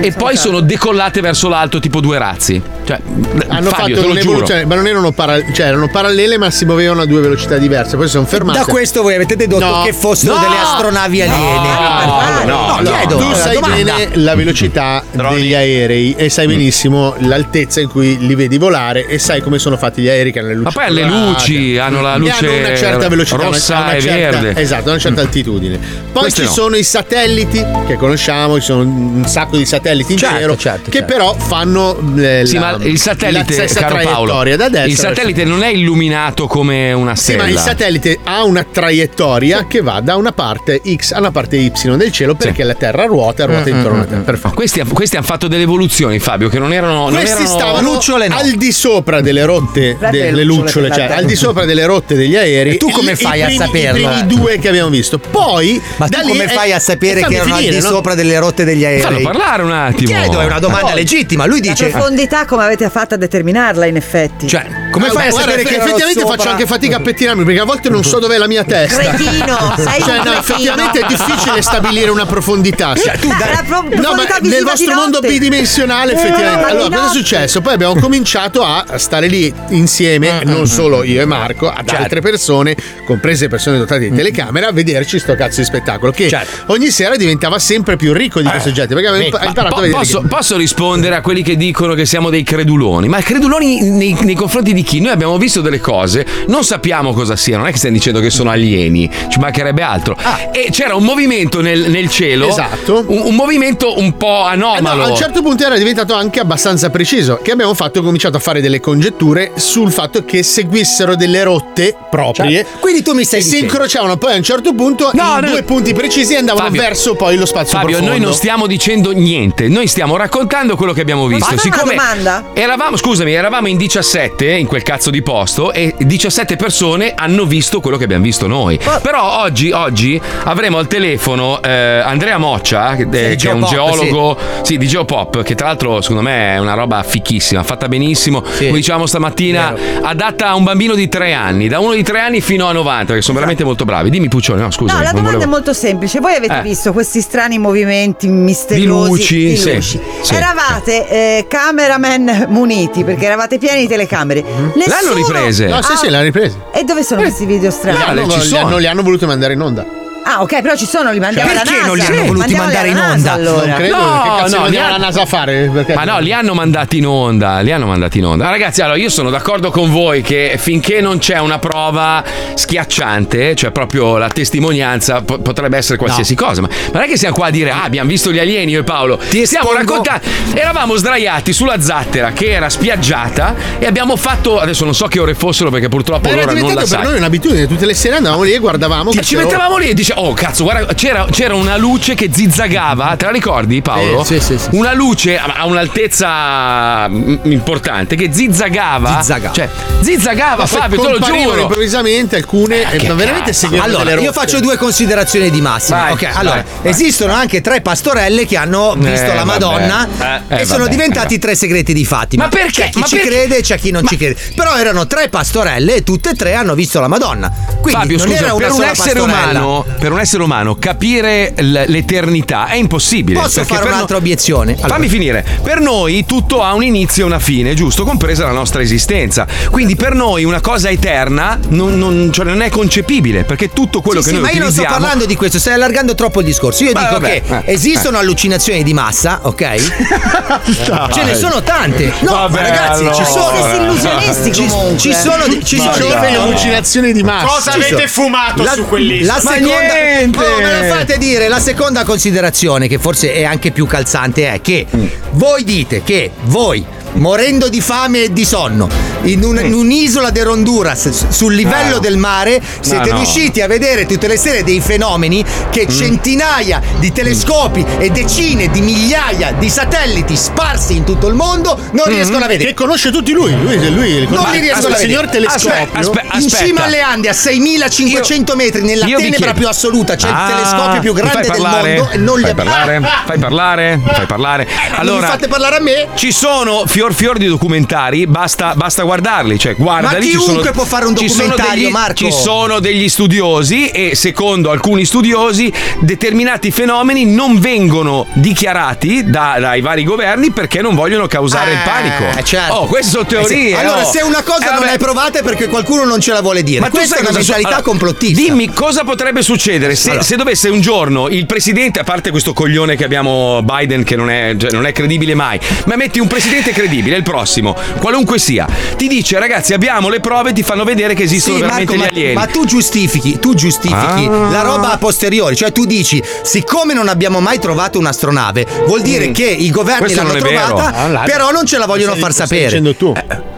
e poi sono decollate verso l'alto tipo due razzi. Cioè, Hanno Fabio, te fatto lo giuro. un'evoluzione, ma non erano, para- cioè, erano parallele, ma si muovevano a due velocità diverse. Poi si sono fermate. Da questo voi avete dedotto No. che fossero No. delle astronavi aliene. no, no, no, no. chiedo, tu una sai domanda. bene la velocità profondità degli aerei e sai benissimo l'altezza in cui li vedi volare e sai come sono fatti gli aerei che hanno le luci. Ma poi le colorate. luci hanno la luce hanno una certa velocità, una- rossa una e certa- verde. Esatto, una certa altitudine. Poi Queste ci no. sono i satelliti che conosciamo, ci sono un sacco di satelliti in Certo, cielo certo, che certo. però fanno eh, Sì, la, il satellite, la stessa traiettoria da destra il satellite non è illuminato come una Sì, stella. ma il satellite ha una traiettoria che va da una parte X a una parte Y del cielo perché la Terra ruota e ruota Mm, intorno mm, a te. Ma Questi, questi hanno fatto delle evoluzioni, Fabio, che non erano. non Questi erano... stavano al di sopra delle rotte, delle le lucciole, lucciole cioè la al di sopra delle rotte degli aerei. E tu come I- fai a primi- saperlo? I primi due che abbiamo visto. Poi, Ma da tu lì come è- fai a sapere che erano al finire, di no? sopra delle rotte degli aerei? Fallo parlare un attimo. Chiedo, è una domanda No. legittima. Lui La dice. profondità come avete fatto a determinarla in effetti? Cioè, come fai a sapere che effettivamente faccio anche fatica a pettinarmi perché a volte non so dov'è la mia testa. Cretino, sei cioè, no, effettivamente è difficile stabilire una profondità. Cioè, tu La- dai- la pro- No, ma nel vostro mondo bidimensionale, Eh, effettivamente. Allora, cosa è successo? Poi abbiamo cominciato a stare lì insieme, non solo io e Marco, ad altre persone, comprese persone dotate di telecamera, a vederci sto cazzo di spettacolo. Che ogni sera diventava sempre più ricco di questi oggetti. Perché abbiamo Ma imparato po- a vedere. posso, che- posso rispondere a quelli che dicono che siamo dei creduloni? Ma creduloni nei, nei confronti di chi? Noi abbiamo visto delle cose, non sappiamo cosa siano, non è che stiamo dicendo che sono alieni, ci mancherebbe altro. E c'era un movimento nel, nel cielo, Ah. Esatto. un, un movimento un po' Eh no, anomalo. a un certo punto era diventato anche abbastanza preciso. Che abbiamo fatto, cominciato a fare delle congetture sul fatto che seguissero delle rotte proprie. Cioè, quindi tu mi stai e si incrociavano poi a un certo punto No, in no. due punti precisi e andavano Fabio, verso poi lo spazio Fabio, profondo. noi non stiamo dicendo niente, noi stiamo raccontando quello che abbiamo visto. Posso fare una domanda? Eravamo, scusami, eravamo in 17 in quel cazzo di posto e 17 persone hanno visto quello che abbiamo visto noi. Però oggi, oggi avremo al telefono eh, Andrea Moccia, che, eh, Sì, che è un geologo sì. di Geopop, che tra l'altro secondo me è una roba fichissima, fatta benissimo. Come dicevamo stamattina, adatta a un bambino di 3 anni, da uno di 3 anni fino a 90, che sono veramente molto bravi. Dimmi Puccione, no scusa. No, la non domanda volevo- è molto semplice. Voi avete Eh. visto questi strani movimenti misteriosi Di luci, di sì, luci. sì. Eravate eh, cameraman muniti perché eravate pieni di telecamere. L'hanno Nessuno- riprese. No, sì, Ah, sì, l'hanno ripresi. E dove sono questi video strani? Ci sono. hanno- li hanno voluti mandare in onda. Ah, ok, però ci sono, li mandiamo alla Perché NASA. non li hanno Sì, voluti mandiamoli mandare alla in NASA, onda? allora. Non credo. No, che cazzo no, no, li andiamo ha- alla NASA a fare? Perché- Ma no, li hanno mandati in onda, li hanno mandati in onda. Ragazzi, allora io sono d'accordo con voi che finché non c'è una prova schiacciante, cioè proprio la testimonianza, po- potrebbe essere qualsiasi cosa, ma non è che siamo qua a dire "Ah, abbiamo visto gli alieni io e Paolo". Stiamo raccontando Eravamo sdraiati sulla zattera che era spiaggiata e abbiamo fatto adesso non so che ore fossero perché purtroppo Ma era l'ora non la diventato per sai. noi un'abitudine. Tutte le sere andavamo lì e guardavamo. Ci, che ci mettevamo lì e dice: Oh, cazzo, guarda, c'era, c'era una luce che zizzagava. Te la ricordi, Paolo? Sì, sì, sì. Una luce a un'altezza mm, importante che zizzagava. Zizzagava. Cioè, zizzagava, Ma Fabio, te lo giuro. improvvisamente alcune. Eh, ma veramente cazzo. seguivano Allora, io faccio due considerazioni di massima. Vai, ok, allora, vai. esistono anche tre pastorelle che hanno visto Eh, la Madonna vabbè. Eh, e sono diventati eh, tre segreti di Fatima. Ma perché? C'è chi Ma ci perché? crede e c'è chi non ci crede. Però erano tre pastorelle e tutte e tre hanno visto la Madonna. Quindi Fabio, non scusa, per un, essere pastorella. umano, per un essere umano capire l- l'eternità è impossibile. Posso fare per un'altra no- obiezione? Allora. Fammi finire. Per noi tutto ha un inizio e una fine, giusto? Compresa la nostra esistenza. Quindi per noi una cosa eterna non, non- cioè non è concepibile, perché tutto quello Sì, che sì, noi ma io non sto utilizziamo parlando di questo, stai allargando troppo il discorso. Io Beh, dico vabbè, che eh, esistono allucinazioni di massa, ok? Ce ne sono tante. No, Vabbè, ma ragazzi, ci allora. sono. Siete illusionisti Ci, ci sono, ci sono Ci sono delle allucinazioni di massa. Cosa Ci avete sono. fumato La- su quell'isola? La Ma seconda, niente! Oh, me la fate dire, la seconda considerazione, che forse è anche più calzante, è che voi dite che voi, morendo di fame e di sonno, in, un- in un'isola dell'Honduras, s- sul livello No. del mare, siete no. riusciti a vedere tutte le sere dei fenomeni che centinaia di telescopi e decine di migliaia di satelliti sparsi in tutto il mondo non riescono a vedere. Che conosce tutti lui. Lui, lui li Non li riescono il a vedere. signor telescopio. Aspetta, aspetta, In cima alle Ande, a 6500 metri, nella Io tenebra più assoluta, c'è Ah, il telescopio più grande del parlare? mondo e non li fai abbiamo. parlare, fai parlare, fai parlare. non Allora, mi fate parlare a me? Ci sono fior fior di documentari, basta, basta guardarli, cioè guardali. ci chiunque sono- può fare un documentario, degli- Marco. Ci sono degli studiosi e secondo alcuni studiosi determinati fenomeni non vengono dichiarati da- dai vari governi perché non vogliono causare il panico. Eh, certo. Oh, queste sono Eh sì. teorie. Allora, oh. se una cosa Eh, non vabbè. l'hai provata è perché qualcuno non ce la vuole dire. Ma Questa è una mentalità allora, complottista. Dimmi cosa potrebbe succedere se, Allora. se dovesse un giorno il presidente, a parte questo coglione che abbiamo Biden che non è, cioè, non è credibile mai, ma metti un presidente credibile, il prossimo, qualunque sia, ti dice ragazzi abbiamo le prove, ti fanno vedere che esistono Sì, veramente Marco, gli alieni. ma, ma tu giustifichi, tu giustifichi Ah. la roba a posteriori, cioè tu dici, siccome non abbiamo mai trovato un'astronave, vuol dire Mm. che i governi Questo l'hanno vero. trovata, là- però non ce la vogliono far sapere. dicendo tu. Eh,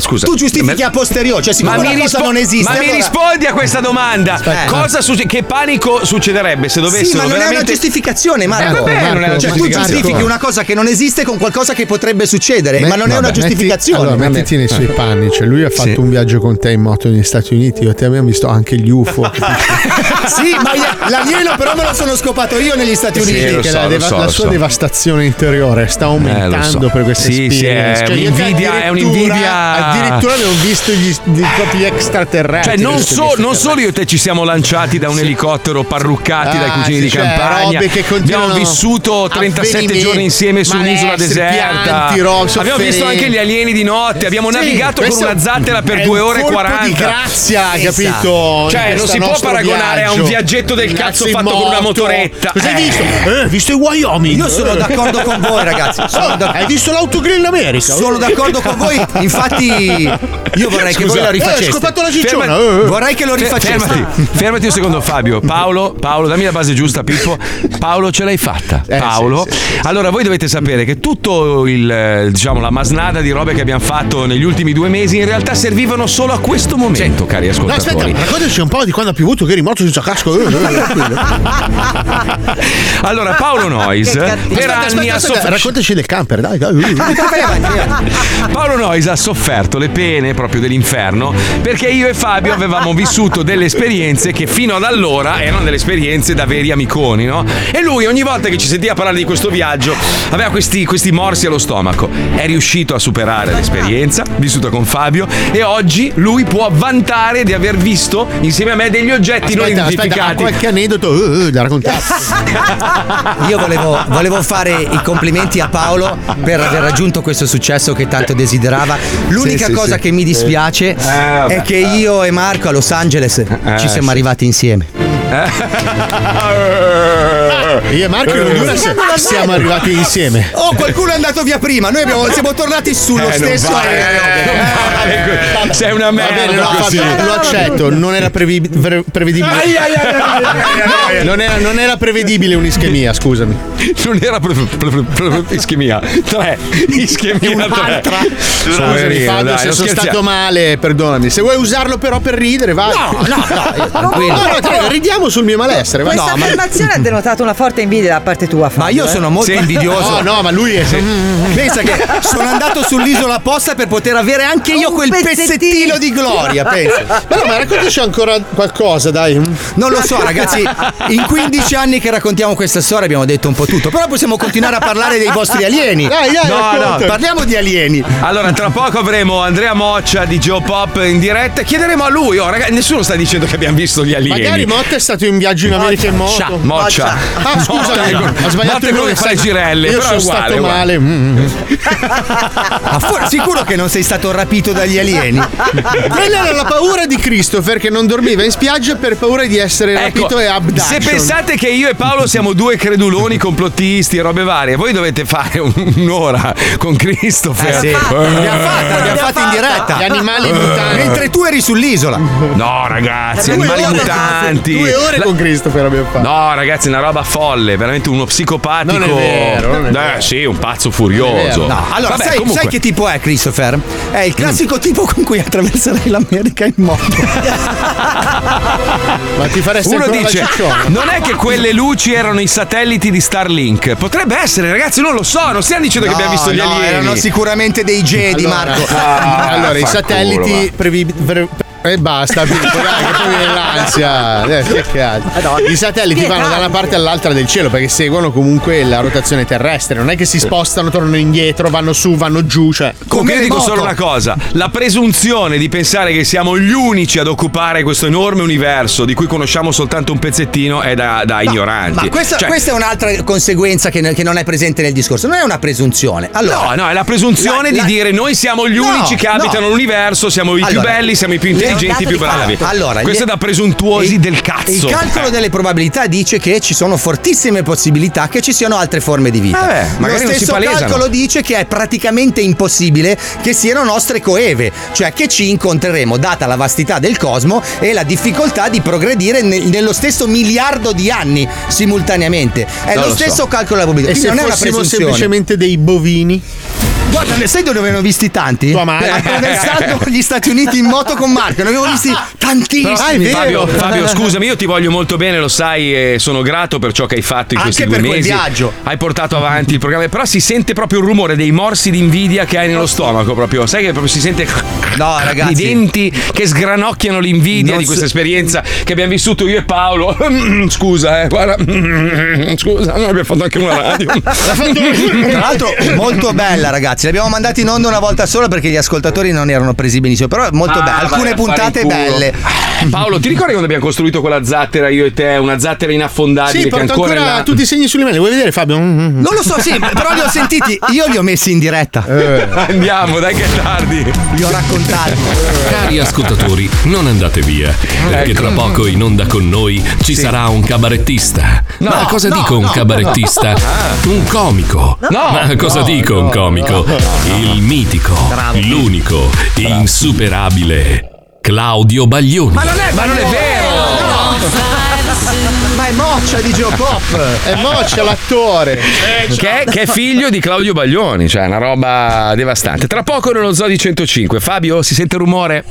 scusa. Tu giustifichi Ma- a posteriori, cioè siccome ma mi, rispo- non esiste. ma mi allora- rispondi a questa domanda? Aspetta. Cosa succe- che panico succederebbe se dovessero Sì, ma non è una veramente giustificazione, Marco. Eh, vabbè, non è una cioè, tu giustifichi una cosa che non esiste con qualcosa che potrebbe succedere, ma non è una Vabbè, giustificazione. Metti, allora, mettiti nei suoi panni. Cioè, lui ha fatto un viaggio con te in moto negli Stati Uniti. Io e te abbiamo visto anche gli UFO. sì, ma io- l'alieno però me lo sono scopato io negli Stati Sì, Uniti. che so, la, deva- so, la sua so. devastazione interiore sta aumentando Eh, lo so. per queste Sì, sì, è Cioè, un'invidia- è un'invidia- Addirittura abbiamo visto gli, gli propri extraterrestri. Cioè, non, so- non solo io e te ci siamo lanciati da un elicottero parruccati dai Ah, cugini sì, di cioè, campagna. robe che continuano- Abbiamo vissuto 37 avvenimenti, giorni insieme su un'isola deserta. pianti, robe, abbiamo visto anche gli alieni di notte. Abbiamo Sì, navigato con una zattera per è 2 un ore e colpo 40. di grazia, Esatto. capito? Cioè, non si può paragonare a un viaggio. viaggetto del cazzo fatto con una moto. motoretta. Cosa hai Eh. visto? Eh, hai visto i Wyoming? Io sono d'accordo con voi, ragazzi. Sono d'ac- Hai visto l'autogrill in America? Sono d'accordo con voi. Infatti, io vorrei che Scusa. voi la Eh, rifaceste. hai scopato la cicciona. Ferma- eh, eh. Vorrei che lo rifaceste. Fermati, fermati un secondo, Fabio. Paolo, Paolo, dammi la base giusta, Pippo. Paolo, ce l'hai fatta. Eh, Paolo. sì, sì, Allora, voi dovete sapere che tutto il, eh, diciamo, la masnada di robe che abbiamo fatto negli ultimi due mesi in realtà servivano solo a questo momento, cari No, ascoltatori. aspetta, raccontaci un po' di quando ha piovuto che eri morto senza casco. Eh, eh. Allora, Paolo Nois Che per cattivo. anni Aspetta, ha aspetta, sofferto. raccontaci del camper, dai. dai. Paolo Nois ha sofferto le pene proprio dell'inferno perché io e Fabio avevamo vissuto delle esperienze che fino ad allora erano delle esperienze da veri amiconi, no? E lui ogni volta che ci sentiva parlare di questo viaggio aveva questi, questi morsi allo stomaco. È riuscito a superare l'esperienza vissuta con Fabio e oggi lui può vantare di aver visto insieme a me degli oggetti non Aspetta, aspetta, ha identificati. qualche aneddoto eh, eh, da raccontare. Io volevo, volevo fare i complimenti a Paolo per aver raggiunto questo successo che tanto desiderava. L'unica Sì, sì, cosa sì. che mi dispiace vabbè. è che io e Marco a Los Angeles ci siamo arrivati insieme. Io e Marco in Honduras siamo arrivati insieme. Oh, qualcuno è andato via prima. Noi abbiamo- siamo tornati sullo Eh, stesso vale, aereo. non vale. Sei una Va bene, merda no, così. Lo accetto, non era previ- pre- prevedibile. Ai, ai, ai, ai, ai, ai, ai. Non era, non era prevedibile un'ischemia, scusami. Non era ischemia. Tre. Ischemia tre. Scusami, Fabio, dai, se sono scherziamo. stato male, perdonami. Se vuoi usarlo però per ridere, vai. No, no, no, tranquillo. No, no, dai, ridiamo sul mio malessere. Questa affermazione ha denotato una forte invidia da parte tua, Fabio. Ma io eh. sono molto Sì. invidioso. No, no, ma lui è. Pensa che sono andato sull'isola apposta per poter avere anche io Un quel pezzettino. pezzettino di gloria, pensa. Ma no, ma raccontaci ancora qualcosa, dai. Non lo so, ragazzi. In 15 anni che raccontiamo questa storia abbiamo detto un po' tutto. Però possiamo continuare a parlare dei vostri alieni. Dai, dai, No, racconta. no, Parliamo di alieni. Allora, tra poco avremo Andrea Moccia di Joe Pop in diretta. Chiederemo a lui. Oh, ragazzi, nessuno sta dicendo che abbiamo visto gli alieni. Magari Motta è stato in viaggio in America in Moccia, moto. Moccia. Ah, scusami, Moccia. ho sbagliato Motta è il quello nome. che fa le girelle. Io però sono uguale, stato uguale. male. Mm. Ma for- sicuro che non sei stato rapito dagli alieni? Quella era la paura di Christopher che non dormiva in spiaggia per paura di essere rapito e Ecco, se abduction. pensate che io e Paolo siamo due creduloni complottisti e robe varie, voi dovete fare un- un'ora con Christopher. Eh sì. L'abbiamo fatta, l'abbiamo fatta in diretta. Gli animali mutanti. Mentre tu eri sull'isola. No, ragazzi, Due animali ore- mutanti. Due ore con Christopher abbiamo fatto. No, ragazzi, una roba folle, veramente uno psicopatico. Non è vero, non è Eh, vero. sì, un pazzo furioso. No, allora, Vabbè, sai, comunque- sai che tipo è Christopher? È il classico tipo con cui attraverserai l'America in moto. Ma ti faresti Uno dice? Non è che quelle luci erano i satelliti di Starlink. Potrebbe essere, ragazzi, non lo so. Non stiamo dicendo che abbiamo visto gli no, alieni. erano sicuramente dei Jedi, Allora, Marco. ah, allora, i satelliti culo, previ- pre- E basta, Pippo, dai, che poi viene l'ansia. Eh, che cazzo. I satelliti vanno da una parte all'altra del cielo perché seguono comunque la rotazione terrestre. Non è che si spostano, tornano indietro, vanno su, vanno giù. Cioè, Comunque io dico solo una cosa, la presunzione di pensare che siamo gli unici ad occupare questo enorme universo di cui conosciamo soltanto un pezzettino è da, da ignoranti. Ma questa, Cioè, questa è un'altra conseguenza che, che non è presente nel discorso. Non è una presunzione. Allora, No, no, è la presunzione La- la- di dire noi siamo gli No, unici che no. abitano l'universo, siamo i più Allora, belli, siamo i più intelligenti, più bravi. Allora, Questo è da presuntuosi il- del cazzo. Il calcolo Eh. delle probabilità dice che ci sono fortissime possibilità che ci siano altre forme di vita. Lo magari non si stesso calcolo dice che è praticamente impossibile che siano nostre coeve, cioè che ci incontreremo data la vastità del cosmo e la difficoltà di progredire ne- nello stesso miliardo di anni simultaneamente. È Non lo, lo so. stesso calcolo della probabilità. E se Quindi non è una fossimo presunzione. semplicemente dei bovini? Guarda, ne sai dove ne abbiamo visti tanti? Tua madre. Attraversando gli Stati Uniti in moto con Marco, ne abbiamo visti tantissimi. Però, Fabio, Fabio, scusami, io ti voglio molto bene, lo sai, e sono grato per ciò che hai fatto in Anche questi per due quel mesi. viaggio. Hai portato avanti il programma, però si sente proprio il rumore dei morsi di invidia che hai nello stomaco, proprio. Sai che proprio si sente No, ragazzi. i denti che sgranocchiano l'invidia Non di questa so- esperienza che abbiamo vissuto io e Paolo. Scusa, eh, guarda. Scusa, noi abbiamo fatto anche una radio. Tra l'altro molto bella ragazzi, l'abbiamo mandata in onda una volta sola perché gli ascoltatori non erano presi benissimo, però molto Ah, bella, vai alcune fare puntate belle. Paolo, ti ricordi quando abbiamo costruito quella zattera io e te? Una zattera inaffondabile Sì, che porto ancora, ancora là? tutti i segni sulle mani. Vuoi vedere, Fabio? Mm, Non lo so, sì, però li ho sentiti, io li ho messi in diretta. Eh. Andiamo, dai che è tardi. Li ho raccontati. Cari ascoltatori, non andate via, perché Ecco. tra poco in onda con noi ci sarà un cabarettista. No, Ma cosa no, dico un no, cabarettista? no. Un comico. No, Ma cosa no, dico un no, comico? Il mitico, l'unico, insuperabile Claudio Baglioni. Ma non è, ma non è vero! Ma è moccia di Geopop! È Moccia l'attore. Che è, che è figlio di Claudio Baglioni, cioè una roba devastante. Tra poco nello Zoo di 105. Fabio, si sente rumore?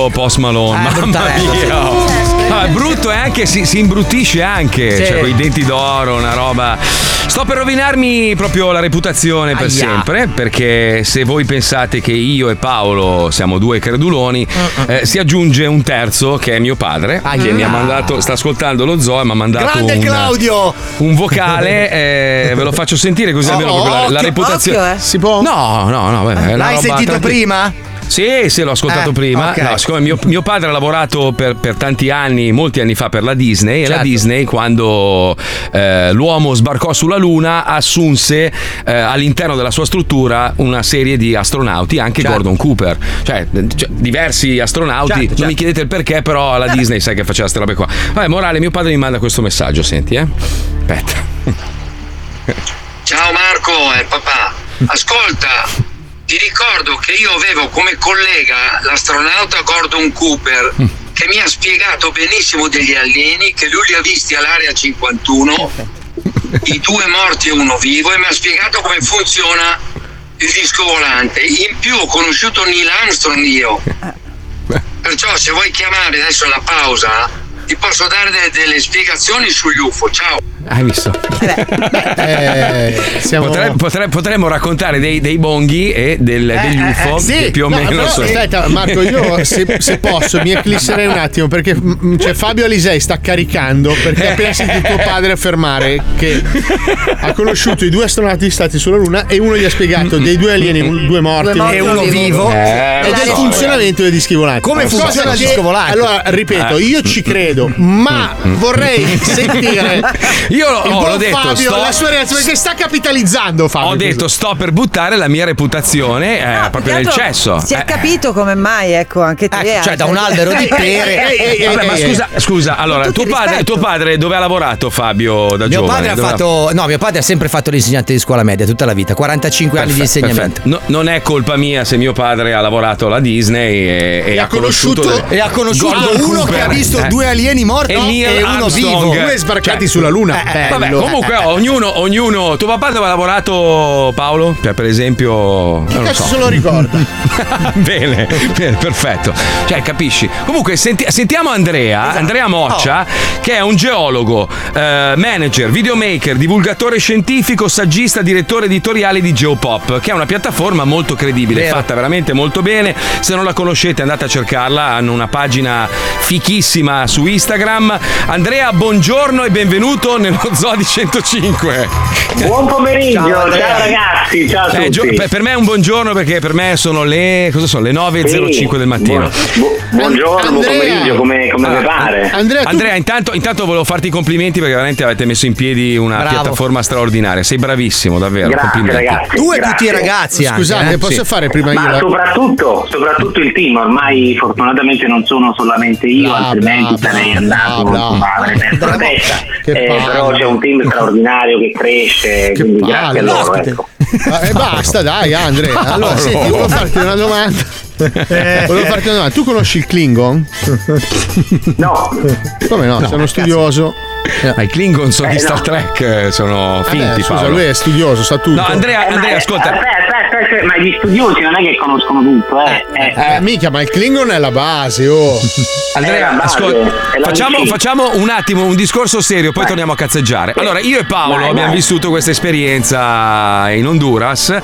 Brutto Post Malone, mamma bruttarello, sì. mia. Ah, è brutto e anche si, si imbruttisce anche, Sì. cioè quei denti d'oro, una roba. Sto per rovinarmi proprio la reputazione per Aia. sempre, perché se voi pensate che io e Paolo siamo due creduloni, eh, si aggiunge un terzo che è mio padre, Aia. che mi ha mandato, sta ascoltando lo zoo e mi ha mandato un, un vocale, eh, ve lo faccio sentire così Oh, almeno proprio la, la occhio, reputazione. occhio, eh. Si può? No, no, no, beh, L'hai sentito tranquilla. prima? Sì, sì, l'ho ascoltato Eh, prima. ok. No, siccome mio, mio padre ha lavorato per, per tanti anni, molti anni fa per la Disney, e la Certo. Disney quando eh, l'uomo sbarcò sulla Luna assunse eh, all'interno della sua struttura una serie di astronauti, anche Certo. Gordon Cooper, cioè, cioè, diversi astronauti. Certo, non certo. mi chiedete il perché, però la Disney sai che faceva queste robe qua. Vabbè, morale, mio padre mi manda questo messaggio, senti, eh. Aspetta. Ciao Marco, è papà. Ascolta, ti ricordo che io avevo come collega l'astronauta Gordon Cooper che mi ha spiegato benissimo degli alieni che lui li ha visti all'area 51, i due morti e uno vivo e mi ha spiegato come funziona il disco volante. In più ho conosciuto Neil Armstrong io. Perciò se vuoi chiamare adesso la pausa ti posso dare de- delle spiegazioni sugli UFO. Ciao. Hai visto? Eh, siamo... Potre- potre- potremmo raccontare dei, dei bonghi e del- degli Eh, UFO eh, sì. più o No, meno però. Aspetta, Marco, io se, se posso mi eclisserei un attimo perché mm, cioè, Fabio Alisei sta caricando perché ha appena sentito tuo padre affermare che ha conosciuto i due astronauti stati sulla Luna e uno gli ha spiegato dei due alieni, due morti, Due morti e uno vivo. Eh, e lo del so, funzionamento dei dischi volanti. Come funziona il disco volante? Allora, ripeto, Eh. io ci credo, ma vorrei sentire Io il l'ho- detto, Fabio, sto- la sua reazione perché sta capitalizzando Fabio. Ho detto sto per buttare la mia reputazione eh, proprio nel cesso. Si è Eh, capito come mai, ecco, anche te. Ecco, cioè, da un albero di pere. Ehi, Vabbè, ma scusa, scusa, allora, tuo padre, tuo padre dove ha lavorato Fabio da Mio giovane? padre ha fatto. No, mio padre ha sempre fatto l'insegnante di scuola media tutta la vita, 45 anni di Perfetto, insegnamento. perfetto. No, non è colpa mia se mio padre ha lavorato alla Disney e, e ha ha conosciuto, conosciuto- E ha conosciuto uno Cooper, che ha visto eh. due alieni morti E e uno Armstrong. vivo. Due sbarcati Cioè, sulla Luna. Vabbè, comunque ognuno, ognuno. Tuo papà dove ha lavorato Paolo? Cioè, per esempio. Non lo Cazzo so. se lo ricorda. bene, bene, perfetto. Cioè, capisci? Comunque, senti- sentiamo Andrea, Esatto. Andrea Moccia, Oh. che è un geologo, eh, manager, videomaker, divulgatore scientifico, saggista, direttore editoriale di Geopop, che è una piattaforma molto credibile, Vero. fatta veramente molto bene. Se non la conoscete, andate a cercarla. Hanno una pagina fichissima su Instagram. Andrea, buongiorno e benvenuto nello Zoo di 105. Buon pomeriggio, ciao, ragazzi, ciao a Eh, tutti. gio- per, me è un buongiorno perché per me sono le, cosa sono, le 9.05 del mattino. Buongiorno, buon Andrea. pomeriggio, come, come Allora, pare? Andrea, tu- Andrea, intanto, intanto volevo farti i complimenti perché veramente avete messo in piedi una Bravo. piattaforma straordinaria. Sei bravissimo, davvero. Grazie, complimenti. ragazzi. Tu e grazie. tutti i ragazzi anche, Scusate, eh? posso Sì. fare prima io Ma soprattutto, soprattutto il team, ormai fortunatamente non sono solamente io, Bla, altrimenti bla, sarei bla, andato, bla, bla. avrei perso la testa. Che Eh, palle. Però c'è un team straordinario che cresce, Che quindi grazie a loro. Ecco. Ah, eh, basta, dai, Andrea. Allora, senti, volevo farti una domanda. Volevo farti una domanda. Tu conosci il Klingon? No, Come no? Sei uno studioso. Ma i Klingon sono Eh, di Star no. Trek, eh, sono Eh, finti, scusa, Paolo. lui è studioso, sa tutto. No, Andrea, Eh, ma- Andrea, ascolta. Aspetta, aspetta, aspetta, ma gli studiosi non è che conoscono tutto, eh. eh. Eh, mica, ma il Klingon è la base, oh. Andrea, base, ascolta, facciamo, facciamo un attimo un discorso serio, poi torniamo a cazzeggiare. Allora, io e Paolo Vai, abbiamo vai. vissuto questa esperienza in Honduras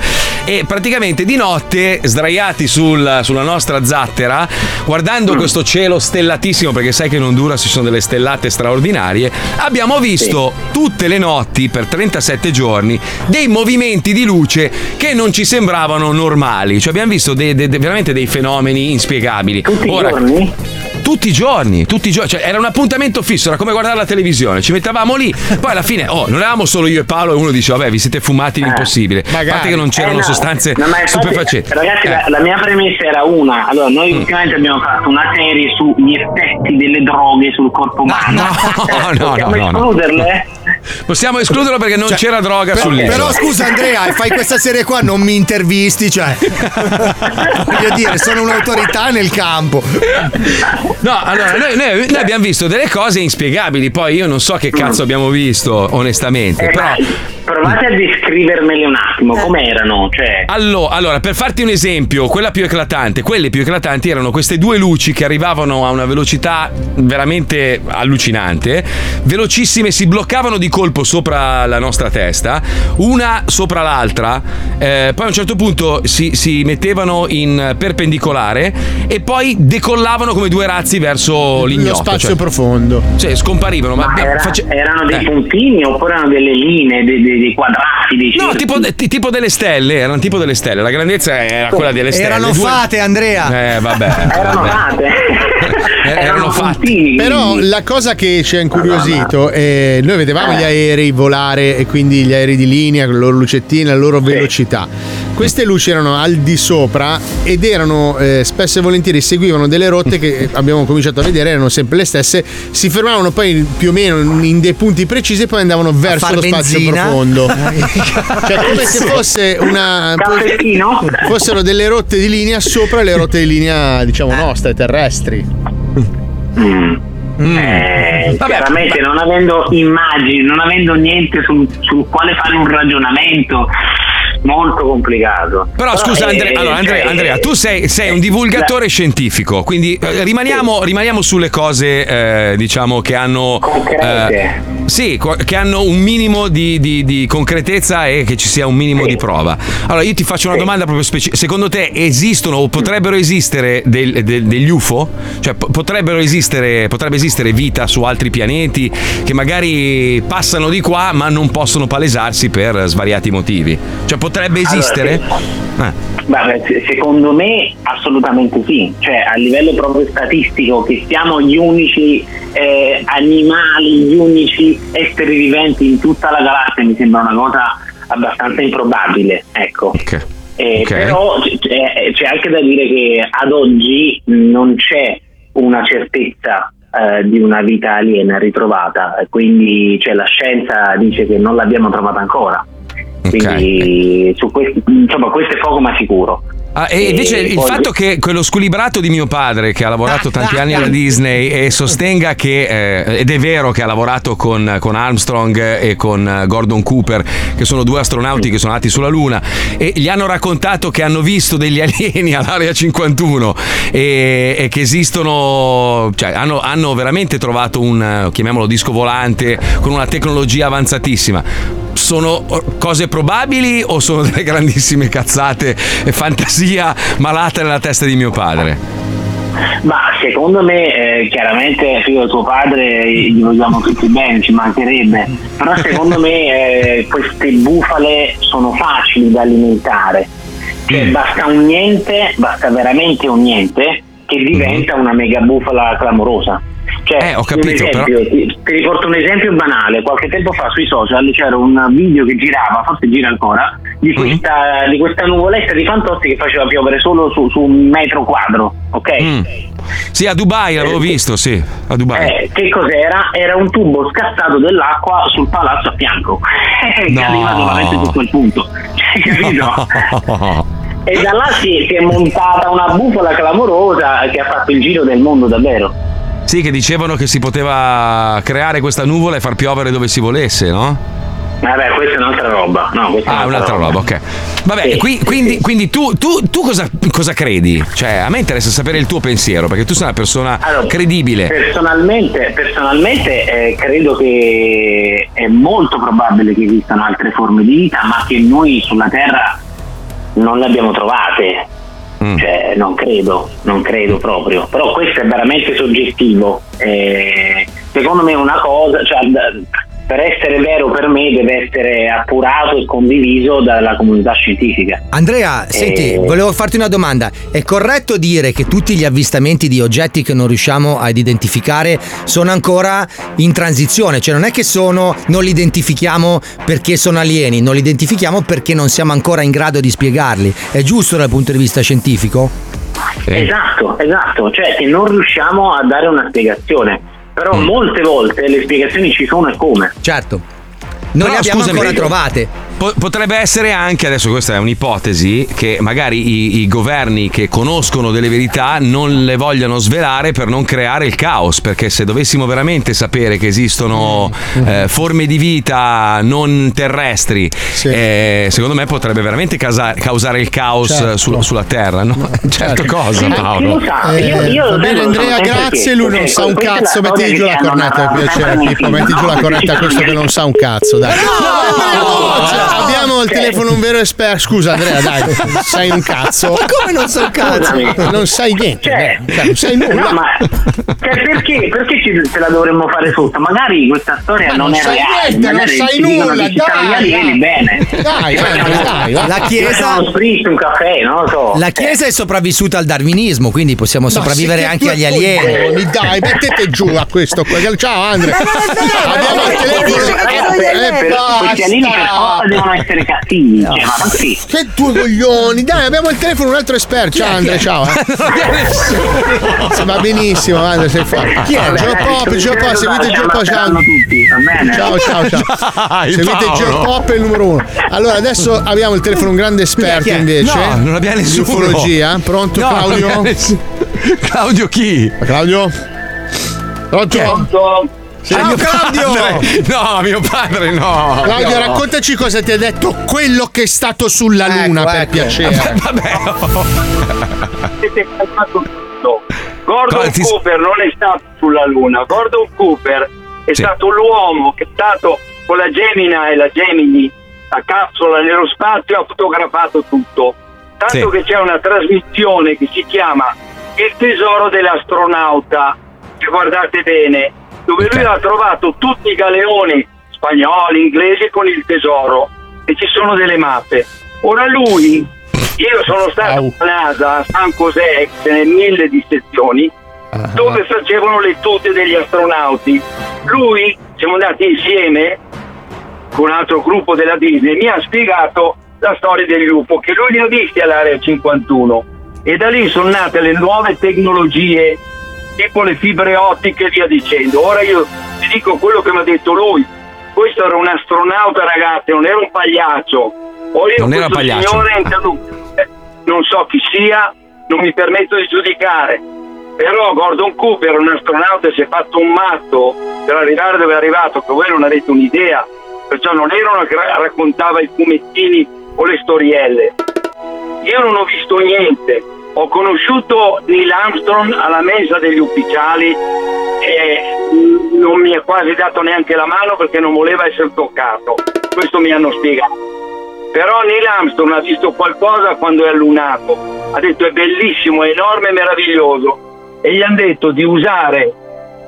e praticamente di notte, sdraiati sul- sulla nostra zattera, guardando Mm. questo cielo stellatissimo, perché sai che in Honduras ci sono delle stellate straordinarie, abbiamo visto tutte le notti per 37 giorni dei movimenti di luce che non ci sembravano normali. Cioè abbiamo visto dei- dei- veramente dei fenomeni inspiegabili. Tutti i Ora, giorni? Tutti i giorni, tutti i giorni, cioè era un appuntamento fisso, era come guardare la televisione, ci mettevamo lì, poi alla fine, oh, non eravamo solo io e Paolo e uno dice, vabbè, vi siete fumati l'impossibile, a parte che non c'erano Eh, no. sostanze No, infatti, stupefacenti. Ragazzi, Eh. la, la mia premessa era una. Allora, noi Mm. ultimamente abbiamo fatto una serie sugli effetti delle droghe sul corpo umano. no, Eh, no, possiamo no, no. escluderle? Possiamo escluderlo perché non Cioè, c'era droga per- sull'isola. Però scusa Andrea, fai questa serie qua, non mi intervisti, cioè. Voglio dire, sono un'autorità nel campo. No, allora noi, noi- noi abbiamo visto delle cose inspiegabili, poi io non so che cazzo abbiamo visto, onestamente, Eh, però... provate a descrivermele un attimo, com'erano? Cioè, Allo- allora, per farti un esempio, quella più eclatante, quelle più eclatanti erano queste due luci che arrivavano a una velocità veramente allucinante, velocissime, si bloccavano di colpo sopra la nostra testa, una sopra l'altra, eh, poi a un certo punto si, si mettevano in perpendicolare e poi decollavano come due razzi verso l'ignoto. Lo spazio cioè- profondo. Cioè, scomparivano, ma, ma era- face- erano dei eh. puntini oppure erano delle linee, dei, dei- dei quadrati, dei No, tipo, tipo delle stelle, erano tipo delle stelle. La grandezza era quella delle stelle. Erano Due- fate, Andrea. Eh, vabbè. Erano vabbè. fate. Eh, erano fatti. Però la cosa che ci ha incuriosito è noi vedevamo gli aerei volare e quindi gli aerei di linea con le loro lucettine, la loro velocità. Queste luci erano al di sopra ed erano eh, spesso e volentieri seguivano delle rotte che abbiamo cominciato a vedere, erano sempre le stesse, si fermavano poi più o meno in dei punti precisi e poi andavano verso lo spazio benzina. profondo. cioè come se fosse una Caffettino? fossero delle rotte di linea sopra le rotte di linea, diciamo, nostre, terrestri. Eh, Vabbè, chiaramente non avendo immagini, non avendo niente sul, sul quale fare un ragionamento molto complicato. Però scusa eh, Andrea, allora, Andrea, cioè, Andrea, tu sei, sei un divulgatore scientifico, quindi eh, rimaniamo, rimaniamo sulle cose eh, diciamo che hanno Concrete. sì, co- che hanno un minimo di, di- di concretezza e che ci sia un minimo di prova. Allora io ti faccio una domanda proprio specifica. Secondo te esistono o potrebbero esistere del- del- degli UFO? Cioè po- potrebbero esistere, potrebbe esistere vita su altri pianeti che magari passano di qua ma non possono palesarsi per svariati motivi? Cioè potrebbe Allora, esistere? Eh. Se- secondo me assolutamente sì, cioè a livello proprio statistico che siamo gli unici eh, animali, gli unici esseri viventi in tutta la galassia mi sembra una cosa abbastanza improbabile, ecco. Eh, Ok. Però c'è, c'è anche da dire che ad oggi non c'è una certezza eh, di una vita aliena ritrovata, quindi cioè, la scienza dice che non l'abbiamo trovata ancora. Quindi su questo, insomma, questo è poco ma sicuro. Ah, e invece il poi- fatto che quello squilibrato di mio padre, che ha lavorato tanti anni alla Disney e sostenga che, eh, ed è vero che ha lavorato con, con Armstrong e con eh, Gordon Cooper, che sono due astronauti che sono andati sulla Luna, e gli hanno raccontato che hanno visto degli alieni all'area 51 e, e che esistono, cioè hanno, hanno veramente trovato un, eh, chiamiamolo disco volante, con una tecnologia avanzatissima. Sono cose probabili o sono delle grandissime cazzate e fantasia malata nella testa di mio padre? Ma secondo me, eh, chiaramente, figlio di tuo padre, gli vogliamo tutti bene, ci mancherebbe. Però secondo me eh, queste bufale sono facili da alimentare. Cioè Mm. basta un niente, basta veramente un niente, che diventa una mega bufala clamorosa. Cioè. Eh, ho capito, esempio, ti, ti riporto un esempio banale. Qualche tempo fa sui social c'era un video che girava, forse gira ancora, di Mm-hmm. questa, di questa nuvoletta di Fantozzi che faceva piovere solo su, su un metro quadro, ok? Mm. Sì, a Dubai l'avevo visto, sì, a Dubai. Eh, che cos'era? Era un tubo scassato dell'acqua sul palazzo a fianco. che No. arriva solamente su quel punto. Capito? E da là si, si è montata una bufala clamorosa che ha fatto il giro del mondo davvero. Sì, che dicevano che si poteva creare questa nuvola e far piovere dove si volesse, no? Vabbè, questa è un'altra roba. No, questa è Ah, un'altra roba, ok. Vabbè, Sì, qui- quindi, sì. quindi tu, tu- tu cosa, cosa credi? Cioè, a me interessa sapere il tuo pensiero, perché tu sei una persona credibile. Personalmente, personalmente eh, credo che è molto probabile che esistano altre forme di vita, ma che noi sulla Terra non le abbiamo trovate. Cioè, non credo, non credo proprio. Però questo è veramente soggettivo. Eh, secondo me una cosa, cioè, per essere vero per me deve essere appurato e condiviso dalla comunità scientifica. Andrea, senti, Eh. volevo farti una domanda. È corretto dire che tutti gli avvistamenti di oggetti che non riusciamo ad identificare sono ancora in transizione? Cioè non è che sono, non li identifichiamo perché sono alieni, non li identifichiamo perché non siamo ancora in grado di spiegarli. È giusto dal punto di vista scientifico? Esatto, esatto, cioè che non riusciamo a dare una spiegazione, però molte volte le spiegazioni ci sono e come. Certo. Non Però, le abbiamo scusami, ancora trovate. Po- potrebbe essere anche, adesso questa è un'ipotesi, che magari i, i governi che conoscono delle verità non le vogliano svelare per non creare il caos, perché se dovessimo veramente sapere che esistono eh, forme di vita non terrestri, eh, secondo me potrebbe veramente casa- causare il caos Certo. sul- sulla Terra. No? Certo cosa, Paolo. Eh, va bene Andrea, grazie, lui non sa un cazzo, metti giù la cornetta piacere Pippo, metti giù la cornetta a questo che non sa un cazzo, dai. Cioè, abbiamo il telefono un vero esperto, scusa Andrea, dai, sai un cazzo. Ma come non so un cazzo? Non sai niente, Cioè, Andrea, cioè, non sai nulla. No, ma cioè, perché, perché ci, ce la dovremmo fare sotto? Magari questa storia Ma non, non è reale. niente, non sai nulla, dai, alieni, dai. bene. Dai, Andrea, dai, va. La Chiesa- un caffè, non lo so. La Chiesa è sopravvissuta al darwinismo, quindi possiamo sopravvivere anche agli alieni. coglioni, Dai, mettete giù a questo. Ciao Andrea. Abbiamo il telefono. Eh, basta. Devono essere cattivi. Cioè, ma sì. Che due coglioni! Dai, abbiamo il telefono un altro esperto. Ciao Andrea, ciao. Eh. Sì, Va benissimo, Andrea, sei forte. Chi è? Gio Pop, Gio Pop, seguite Gio Pop. Ciao. Ciao, ciao, Seguite. Gio Pop è il numero uno. Allora, adesso abbiamo il telefono un grande esperto invece. No, non abbiamo nessuno. ufologia. Pronto, No, Claudio? nessuno. Claudio chi? Claudio? Pronto? Sì. Ah, mio padre. No, mio padre no. Claudio, raccontaci cosa ti ha detto quello che è stato sulla Luna, Ecco, per ecco. piacere. Avete calmato tutto. Gordon ti- Cooper non è stato sulla Luna. Gordon Cooper è Sì. stato l'uomo che è stato con la Gemina e la Gemini, la capsula nello spazio, ha fotografato tutto. Tanto Sì. che c'è una trasmissione che si chiama Il tesoro dell'astronauta, se guardate bene, dove lui ha trovato tutti i galeoni spagnoli, inglesi con il tesoro e ci sono delle mappe. Ora lui, io sono stato a NASA, a San José, n'è mille di sezioni, dove facevano le tute degli astronauti. Lui, siamo andati insieme con un altro gruppo della Disney, mi ha spiegato la storia del lupo, che lui li ha visti all'area 51 e da lì sono nate le nuove tecnologie tipo le fibre ottiche e via dicendo. Ora io ti dico quello che mi ha detto lui. Questo era un astronauta, ragazzi, non era un pagliaccio. O io Non era pagliaccio. signore eh, non so chi sia, non mi permetto di giudicare. Però Gordon Cooper, un astronauta, si è fatto un matto per arrivare dove è arrivato, che voi non avete un'idea. Perciò non era uno che ra- raccontava i fumettini o le storielle. Io non ho visto niente. Ho conosciuto Neil Armstrong alla mesa degli ufficiali e non mi ha quasi dato neanche la mano perché non voleva essere toccato. Questo mi hanno spiegato. Però Neil Armstrong ha visto qualcosa quando è allunato. Ha detto è bellissimo, è enorme, meraviglioso. E gli hanno detto di usare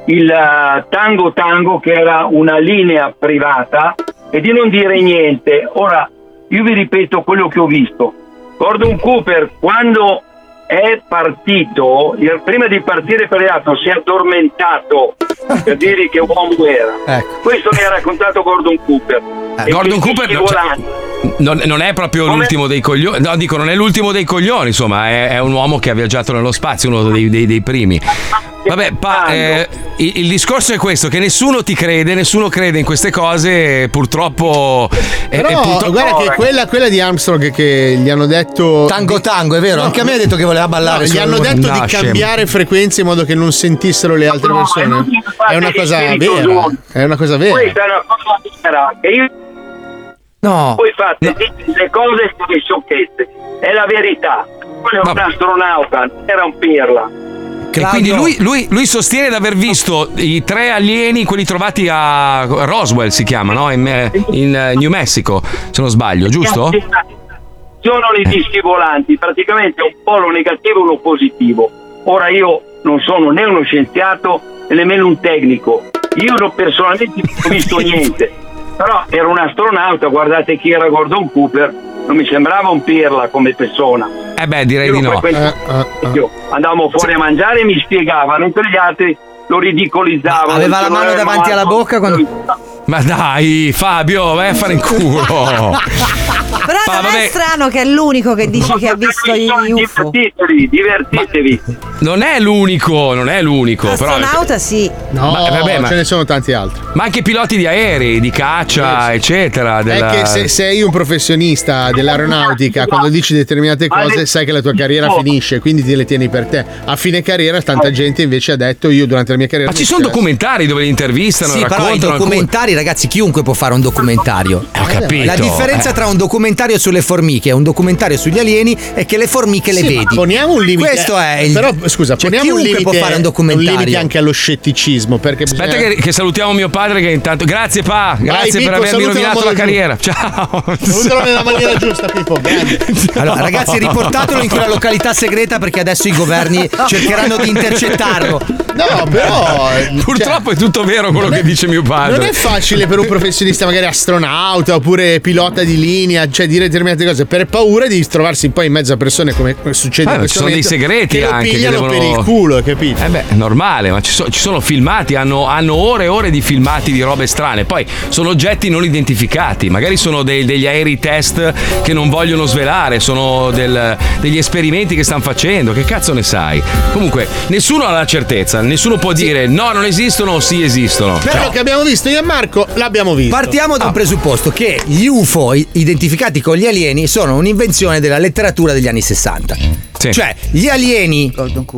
il eh, Tango Tango, che era una linea privata, e di non dire niente. Ora, io vi ripeto quello che ho visto. Gordon Cooper, quando è partito, il- prima di partire per l'altro, si è addormentato per dire che uomo era. Questo mi ha raccontato Gordon Cooper. E Gordon Cooper volanti. Non, non è proprio Come? l'ultimo dei coglioni. No, dico, non è l'ultimo dei coglioni, insomma, è, è un uomo che ha viaggiato nello spazio, uno dei, dei- dei primi. Vabbè, pa, eh, il, il discorso è questo: che nessuno ti crede, nessuno crede in queste cose, purtroppo. eh, Però eh, purtroppo- guarda che quella, quella di Armstrong che gli hanno detto Tango tango, è vero? Anche a me ha detto che voleva ballare. No, gli hanno detto No, di scemo. cambiare frequenze in modo che non sentissero le altre persone. È una cosa vera. È una cosa vera. Questa è una cosa vera. E io No. Voi fate dite le cose come sciocchezze. È la verità. Quello è un astronauta, non era un pirla. E quindi lui, lui- lui sostiene di aver visto i tre alieni, quelli trovati a Roswell, si chiama, no? In, eh, in, eh, New Mexico, se non sbaglio, giusto? Sono i dischi volanti, praticamente un polo negativo e uno positivo. Ora io non sono né uno scienziato né nemmeno un tecnico. Io non- personalmente non ho visto niente. Però era un astronauta, guardate chi era Gordon Cooper, non mi sembrava un pirla come persona. Eh beh, direi Io di no. frequentavo io. Andavamo fuori a mangiare e mi spiegavano, mentre gli altri lo ridicolizzavano. Aveva la mano "Eh, davanti alla bocca quando. Ma dai, Fabio, vai a fare in culo. Però Ma non vabbè. è strano che è l'unico che dice che ha visto gli UFO. Divertitevi, divertitevi. Non è l'unico, non è l'unico. Però, Astronauta sì. No, Ma- vabbè, ma- ce ne sono tanti altri. ma anche piloti di aerei, di caccia, eccetera. Della... È che se sei un professionista dell'aeronautica, quando dici determinate cose, sai che la tua carriera finisce, quindi te le tieni per te. A fine carriera, tanta gente invece ha detto: Io durante la mia carriera. Ma ci sono documentari dove li intervistano, Sì, però i raccontano. documentari, ragazzi, chiunque può fare un documentario. ho capito. La differenza Eh. tra un documentario sulle formiche e un documentario sugli alieni è che le formiche le Sì, ma vedi. Poniamo un limite. Questo è il. Però, scusa, cioè, poniamo un chiunque limite, può fare un un documentario. limite anche allo scetticismo. Perché Aspetta bisogna- che, che salutiamo mio padre che intanto... Grazie Pa, grazie Pippo, per avermi salutalo rovinato in la modo carriera. Ciao. Salutalo nella maniera giusta, Pippo. Allora, ragazzi, riportatelo in quella località segreta perché adesso i governi cercheranno di intercettarlo. No, però. eh, Purtroppo è tutto vero quello che dice mio padre. Non è facile per un professionista, magari astronauta oppure pilota di linea, cioè dire determinate cose per paura di trovarsi poi in mezzo a persone come succede Eh, in questo ci sono dei segreti che lo anche che pigliano devono- per il culo, capito? Eh beh, è normale, ma ci, so- ci sono filmati, hanno, hanno ore e ore di filmati di robe strane. Poi sono oggetti non identificati, magari sono dei- degli aerei test che non vogliono svelare, sono del- degli esperimenti che stanno facendo. Che cazzo ne sai? Comunque, nessuno ha la certezza, nessuno può dire no, non esistono o sì esistono. Quello Cioè, che abbiamo visto io e Marco l'abbiamo visto. Partiamo da un presupposto che gli UFO i- identificati con gli alieni sono un'invenzione della letteratura degli anni 60. Cioè, gli alieni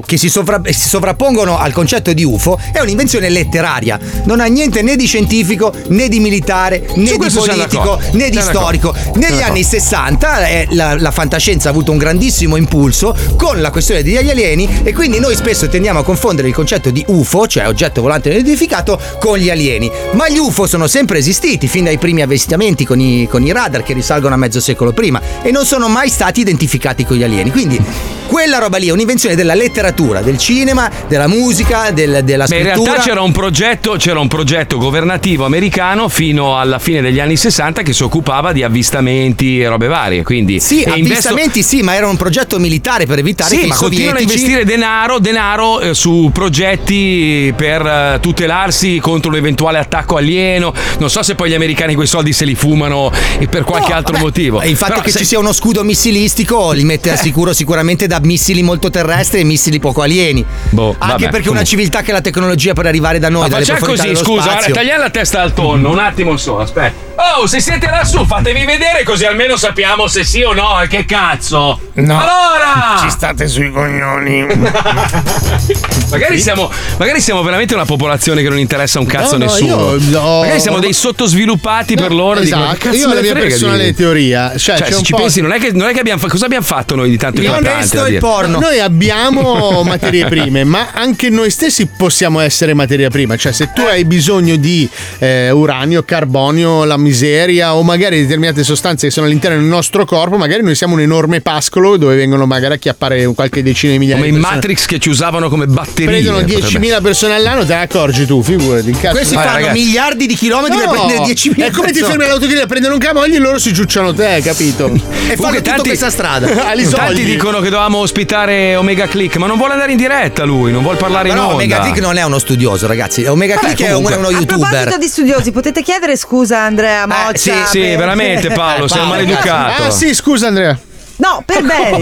che si, sovra- si sovrappongono al concetto di UFO è un'invenzione letteraria. Non ha niente né di scientifico, né di militare, né Su di politico, né di storico. Negli anni 60 eh, la, la fantascienza ha avuto un grandissimo impulso con la questione degli alieni e quindi noi spesso tendiamo a confondere il concetto di UFO, cioè oggetto volante non identificato, con gli alieni. Ma gli UFO sono sempre esistiti fin dai primi avvistamenti con i, con i radar che risalgono a mezzo secolo prima e non sono mai stati identificati con gli alieni. Quindi quella roba lì è un'invenzione della letteratura, del cinema, della musica, del- della Beh, in scrittura. realtà c'era un, progetto, c'era un progetto governativo americano fino alla fine degli anni 60 che si occupava di avvistamenti e robe varie. Quindi, Sì, e investo- avvistamenti sì, ma era un progetto militare per evitare che Sì, i ma continuano a investire denaro, denaro eh, su progetti per eh, tutelarsi contro un eventuale attacco alieno. Non so se poi gli americani quei soldi se li fumano e per qualche altro motivo. E il fatto Però che se- ci sia uno scudo missilistico li mette al sicuro sicuramente dipendente da missili molto terrestri e missili poco alieni. Boh, Anche vabbè, perché una comunque. civiltà che ha la tecnologia per arrivare da noi. Ma dalle facciamo così, scusa, spazio. tagliamo la testa al tonno, un attimo solo, aspetta. Oh, se siete lassù, fatevi vedere così almeno sappiamo se sì o no, e che cazzo. No. Allora! Ci state sui coglioni. Magari siamo, magari siamo veramente una popolazione che non interessa un cazzo a No, no, nessuno. io- no. Magari siamo dei sottosviluppati per loro. esatto. cazzo Io ho la mia frega di- personale teoria. Cioè, Cioè, c'è se un ci po'- pensi, non è che, non è che abbiamo fa- cosa abbiamo fatto noi di tanto eclatante? Da dire? Noi abbiamo materie prime, ma anche noi stessi possiamo essere materia prima. Cioè, se tu hai bisogno di eh, uranio, carbonio, la miseria o magari determinate sostanze che sono all'interno del nostro corpo, magari noi siamo un enorme pascolo dove vengono magari a chiappare qualche decina di migliaia Come di in persone. Matrix che ci usavano come batterie. Prendono potrebbe 10.000 persone all'anno, te ne accorgi tu, figurati. Cazzo. Questi Vai, fanno ragazzi. miliardi di chilometri per No, prendere 10.000 È come ti fermi all'autogrill a prendere un camogli e loro si giucciano te, capito? E fanno tutta questa strada. Tanti dicono che dovevamo ospitare Omega Click, ma non vuole andare in diretta lui, non vuole parlare in Però onda. Omega Click non è uno studioso, ragazzi. Omega Click è un- comunque. è uno A youtuber. proposito di studiosi, potete chiedere scusa a Andrea Moccia? sì, sì, per- veramente, Paolo, sei un maleducato. Ah, sì, scusa, Andrea. No, per bene.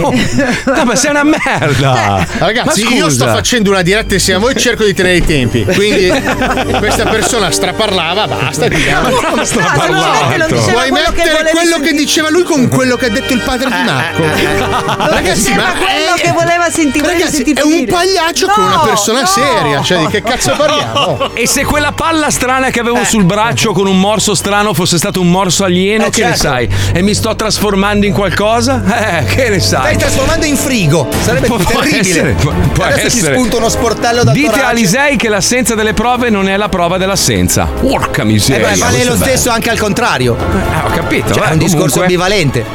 No, ma sei una merda. Ragazzi, Ma io sto facendo una diretta insieme a voi e cerco di tenere i tempi. Quindi questa persona straparlava, basta. diciamo. straparlato? non diceva Puoi quello che mettere volevi quello che sentire. diceva lui con quello che ha detto il padre di Marco. Ragazzi, diceva ma quello è- che voleva sentire. Ragazzi, è un pagliaccio No, con una persona no. seria. Cioè, di che cazzo parliamo? E se quella palla strana che Eh. avevo sul braccio con un morso strano fosse stato un morso alieno, Eh, che ne certo. sai? E mi sto trasformando in qualcosa? Eh, che ne sai? Stai trasformando in frigo. Sarebbe Può terribile. essere, può- può Adesso ti essere. spunta uno sportello da Dite a Alisei che l'assenza delle prove non è la prova dell'assenza. Porca Eh miseria. beh, vale lo è bello. stesso anche al contrario. Eh, ho capito. Cioè, eh, è un discorso comunque. ambivalente.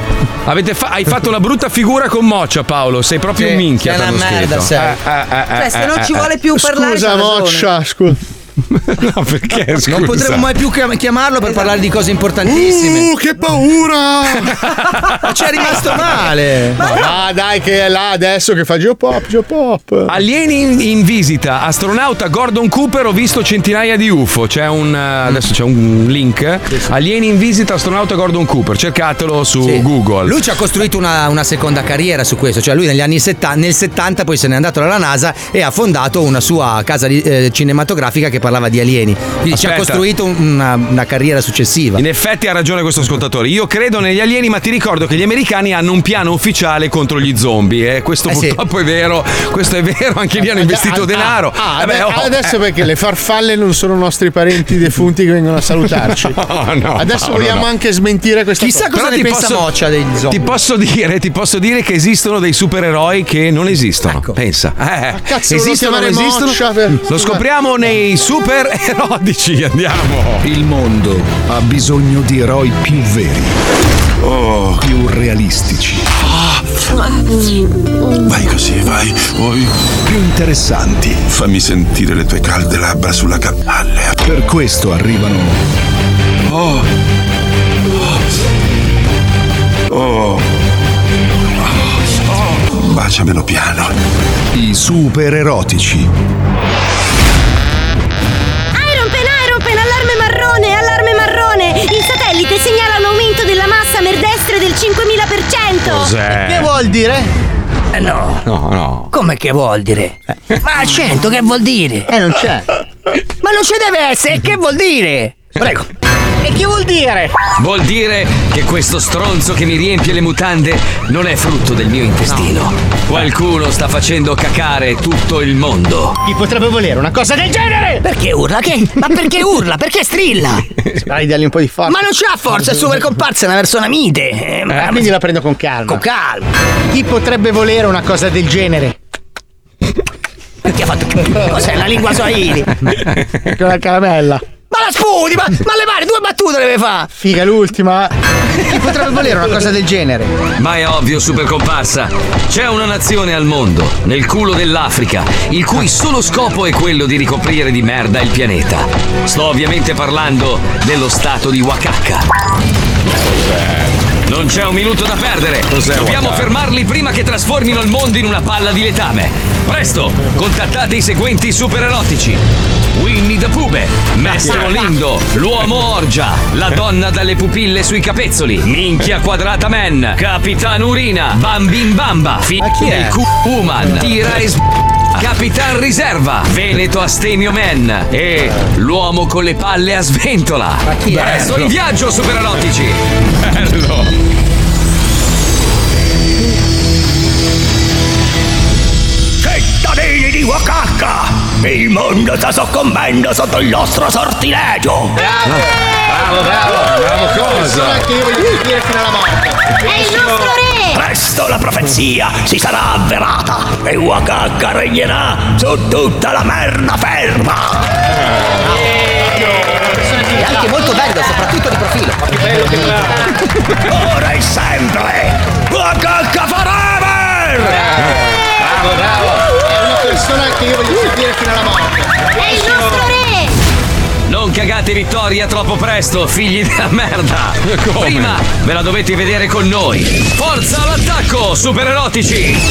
Avete fa- hai fatto una brutta figura con Moccia, Paolo. Sei proprio Sì, un minchia. sei una merda, sei. Eh, eh, eh, Cioè, se non eh, ci eh. vuole più parlare. Scusa. Moccia, scusa. No, perché? Scusa. Non potremmo mai più chiam- chiamarlo per parlare di cose importantissime. Uh, che paura! Ma ci è rimasto male. Ma va, dai, che è là adesso che fa Geopop, Geopop. Alieni in, in visita, astronauta Gordon Cooper, ho visto centinaia di UFO. C'è un. eh, adesso c'è un link. Alieni in visita, astronauta Gordon Cooper. Cercatelo su Sì. Google. Lui ci ha costruito una, una seconda carriera su questo, cioè lui negli anni 70, nel 70 poi se n'è andato dalla NASA e ha fondato una sua casa eh, cinematografica che parlava di alieni. Quindi ci ha costruito un- una, una carriera successiva. In effetti ha ragione questo ascoltatore. Io credo negli alieni, ma ti ricordo che gli americani hanno un piano ufficiale contro gli zombie. E questo Eh sì. purtroppo è vero. Questo è vero, anche lì hanno investito Ah, denaro. Ah, Vabbè, ade- oh, adesso eh. perché le farfalle non sono nostri parenti defunti che vengono a salutarci. No, no, adesso Paolo, vogliamo no. anche smentire questa Chissà cosa. Però ne ti pensa posso- Moccia degli zombie. Ti posso dire, ti posso dire che esistono dei supereroi che non esistono. Pensa. Eh, cazzo, esistono, non esistono. Moccia per- Lo scopriamo nei super erodici. Andiamo. Il mondo ha bisogno di eroi più veri. Più realistici. Vai così, vai. Poi. Più interessanti. Fammi sentire le tue calde labbra sulla cappella. Per questo arrivano Oh. Oh. Oh. Baciamelo piano. i super erotici. 5000%! Che vuol dire? Eh no. No, no. Come che vuol dire? Ma accento che vuol dire? Eh, non c'è. Ma non ci deve essere, che vuol dire? Prego. E che vuol dire? Vuol dire che questo stronzo che mi riempie le mutande non è frutto del mio intestino. Qualcuno sta facendo cacare tutto il mondo. Chi potrebbe volere una cosa del genere? Perché urla? Che? Ma perché urla? Perché strilla? Dai, dargli un po' di forza. Ma non c'ha forza, è super comparsa, è una persona mite. Eh, ma- Ah, quindi la prendo con calma. Con calma. Chi potrebbe volere una cosa del genere? Perché ha fatto. Cos'è la lingua swahili? Con la caramella. La sputi, ma, ma le pare, due battute deve fare. Figa l'ultima. Chi potrebbe volere una cosa del genere? Ma è ovvio, super comparsa. C'è una nazione al mondo, nel culo dell'Africa, il cui solo scopo è quello di ricoprire di merda il pianeta. Sto ovviamente parlando dello stato di Wakaka. Non c'è un minuto da perdere. Cos'è Dobbiamo Wakaka? fermarli prima che trasformino il mondo in una palla di letame. Presto, contattate i seguenti supererotici. Winnie the Pube, Mestro Lindo, l'uomo orgia, la donna dalle pupille sui capezzoli, Minchia Quadrata Man, Capitan Urina, Bambin Bamba, Fi chi è? Woman, Tira e s- Capitan Riserva, Veneto Astemio Man e l'uomo con le palle a sventola. Ma chi è? Presto in viaggio, supererotici! Bello! Cittadini di Wakaka, il mondo sta soccombendo sotto il nostro sortilegio. Bravo, bravo, bravo cosa? che io voglio dire fino alla morte. È il nostro re! Presto la profezia si sarà avverata e Wakaka regnerà su tutta la merda ferma. È anche molto bello, soprattutto di profilo. Ma che bello che Ora e sempre, Wakaka forever! Bravo, bravo. È una persona che io voglio sentire fino alla morte. È il nostro re! Non cagate vittoria troppo presto, figli della merda! Come? Prima ve la dovete vedere con noi! Forza all'attacco, supererotici!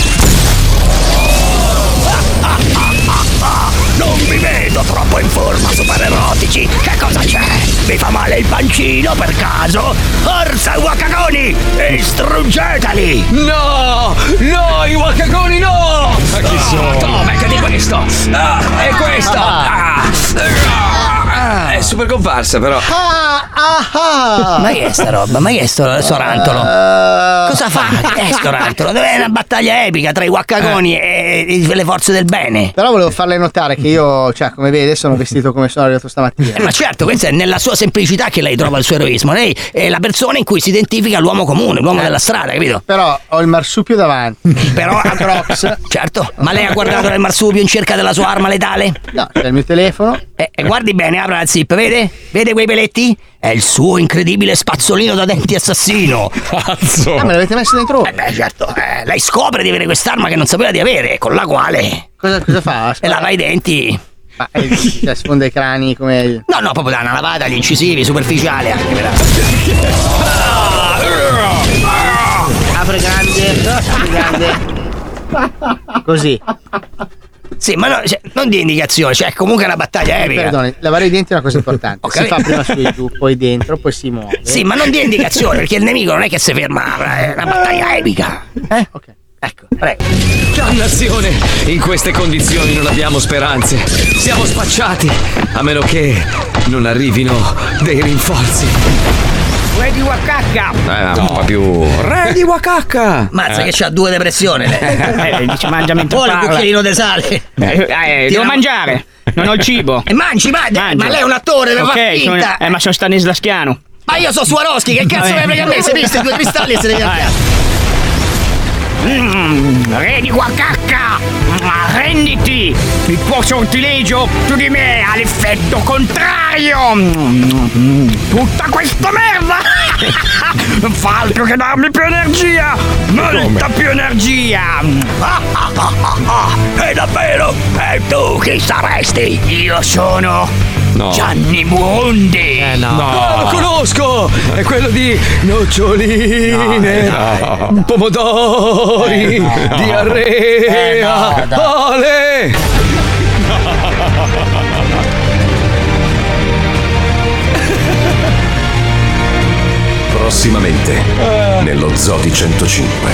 Non mi vedo troppo in forma, super erotici. Che cosa c'è? Vi fa male il pancino per caso? Forza, Wakagoni! Distruggeteli! No! No, i wakagoni no! Ma chi sono? No, beccati questo! Ah, e questo! Ah, ah, è super comparsa però! Ma che è sta roba? Ma che è sto sorantolo? Cosa fa? Che è sto rantolo? È una battaglia epica tra i waccagoni e e le forze del bene. Però volevo farle notare che io, cioè, come vede, sono vestito come sono arrivato stamattina. Eh, ma certo, questa è nella sua semplicità che lei trova il suo eroismo. Lei è la persona in cui si identifica l'uomo comune, l'uomo della strada, capito? Però ho il marsupio davanti. Però a Crocs. Certo, ma lei ha guardato nel marsupio in cerca della sua arma letale? No, c'è il mio telefono. E, e guardi bene, apra la zip, vede? Vede quei peletti? È il suo incredibile spazzolino da denti assassino. Cazzo! Ah, me l'avete messo dentro? Eh beh, certo, eh, lei scopre di avere quest'arma che non sapeva di avere, con la quale. Cosa, cosa fa? E lava i denti. Ma eh, cioè, sfonda i crani come. No, no, proprio da una lavata agli incisivi, superficiale anche, però. Apre grande, apre grande. Così. Sì, ma no, cioè, non di indicazione, cioè è comunque una battaglia epica. Perdoni, lavare i denti è una cosa importante. Ho Si fa prima su e giù, poi dentro, poi si muove. Sì, ma non di indicazione, perché il nemico non è che si ferma, è una battaglia epica. Eh? Ok. Ecco, prego. Dannazione! In queste condizioni non abbiamo speranze. Siamo spacciati. A meno che non arrivino dei rinforzi. Re di Wakaka! Eh, un po' più. Re di Wakaka! Mazza Eh. che c'ha due depressione lei. Eh, dice mangia mentre Vuole un parla. cucchiaino di sale. Eh, eh, devo mangiare. Non ho il cibo. E mangi, mangi. Mangio. Ma lei è un attore, deve Ok, far sono- finta. eh, ma sono Stanislaschiano. Ma io sono Swarovski, che cazzo Vabbè. me frega a me? Se viste due cristalli e se ne viene Mm, re di Wakaka! Ma renditi! Il tuo sortilegio su di me ha l'effetto contrario! Mm, Tutta questa merda! Non fa altro che darmi più energia! Molta più energia! E davvero? E tu chi saresti? Io sono No. Gianni Buondi! Eh No, lo conosco! È quello di noccioline, pomodori, diarrea. Eh, no, dai. Ole! Prossimamente, nello Zodi 105.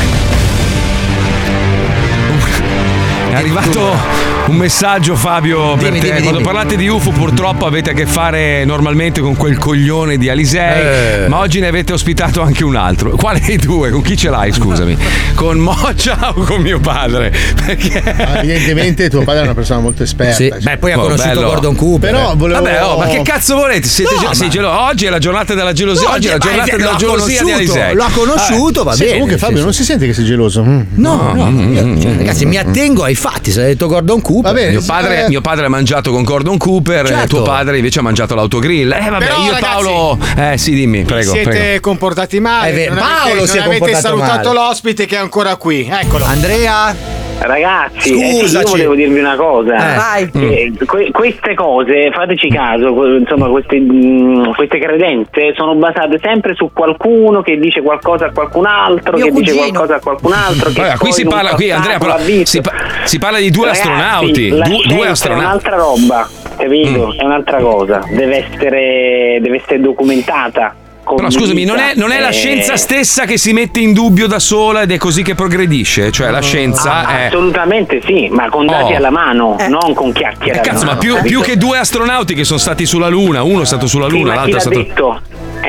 È arrivato un messaggio, Fabio, per Dimmi, te. dimmi, Quando dimmi. parlate di UFO, purtroppo avete a che fare normalmente con quel coglione di Alisei. Eh. Ma oggi ne avete ospitato anche un altro. Quale dei due? Con chi ce l'hai, scusami? Con Moccia o con mio padre? Perché. Ah, Evidentemente tuo padre è una persona molto esperta. Sì, cioè. beh, poi ha Oh, conosciuto bello. Gordon Cooper. Però volevo. Vabbè, oh, ma che cazzo volete? Siete No, ge- ma- sei gelo- Oggi è la giornata della gelosia. No, oggi è la giornata della l'ha gelosia di conosciuto, Alisei. Lo ha conosciuto, va Sì, bene. comunque Fabio sì, non sì. si sente che sei geloso. Mm. No, no, mm, cioè, ragazzi, mi attengo ai fatti. Se ha detto Gordon Cooper, Va bene, Mio padre, Eh. mio padre ha mangiato con Gordon Cooper, Certo. tuo padre invece ha mangiato l'autogrill. Eh, vabbè, Però, io ragazzi, Paolo. Eh, sì, dimmi, prego. siete prego. comportati male. È vero, non Paolo avete, si è non avete comportato salutato male. l'ospite che è ancora qui. Eccolo. Andrea, Ragazzi, eh sì, io Scusaci. volevo dirvi una cosa. Eh. Vai. Eh, que- queste cose, fateci caso, insomma, queste, mh, queste credenze sono basate sempre su qualcuno che dice qualcosa a qualcun altro, Mio che dice cugino. qualcosa a qualcun altro. Che Vabbè, qui si parla, qui Andrea, però si, pa- si parla di due Ragazzi, astronauti. du- due scienza È astronauti. un'altra roba, capito? È un'altra cosa. Deve essere, deve essere documentata. Però scusami, non è, non è la Eh, scienza stessa che si mette in dubbio da sola ed è così che progredisce? Cioè la scienza Ah, è... Assolutamente sì, ma con dati Oh. alla mano, non con chiacchiere. Eh, cazzo, ma più, più che due astronauti che sono stati sulla Luna, uno è stato sulla Sì, Luna, chi l'altro è stato. detto?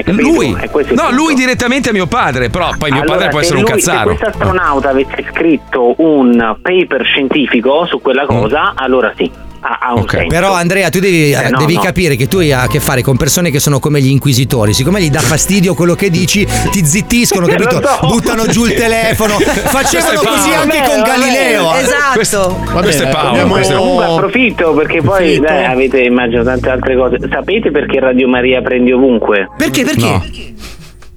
Lui, no, lui direttamente a mio padre, però poi mio Allora, padre può se essere un lui- cazzaro. Se questo astronauta avesse scritto un paper scientifico su quella cosa, allora sì, ha, ha un senso. Però Andrea, tu devi, Eh, no, devi no. capire che tu hai a che fare con persone che sono come gli inquisitori. Siccome gli dà fastidio quello che dici, ti zittiscono, capito? So. Buttano giù il telefono. Facevano così Paolo. anche Vabbè, con vabbè. Galileo. Esatto. Questo, questo è Paolo. Questo è- Comunque approfitto perché poi dai, avete immagino tante altre cose. Sapete perché Radio Maria prende ovunque? Perché? Perché? No.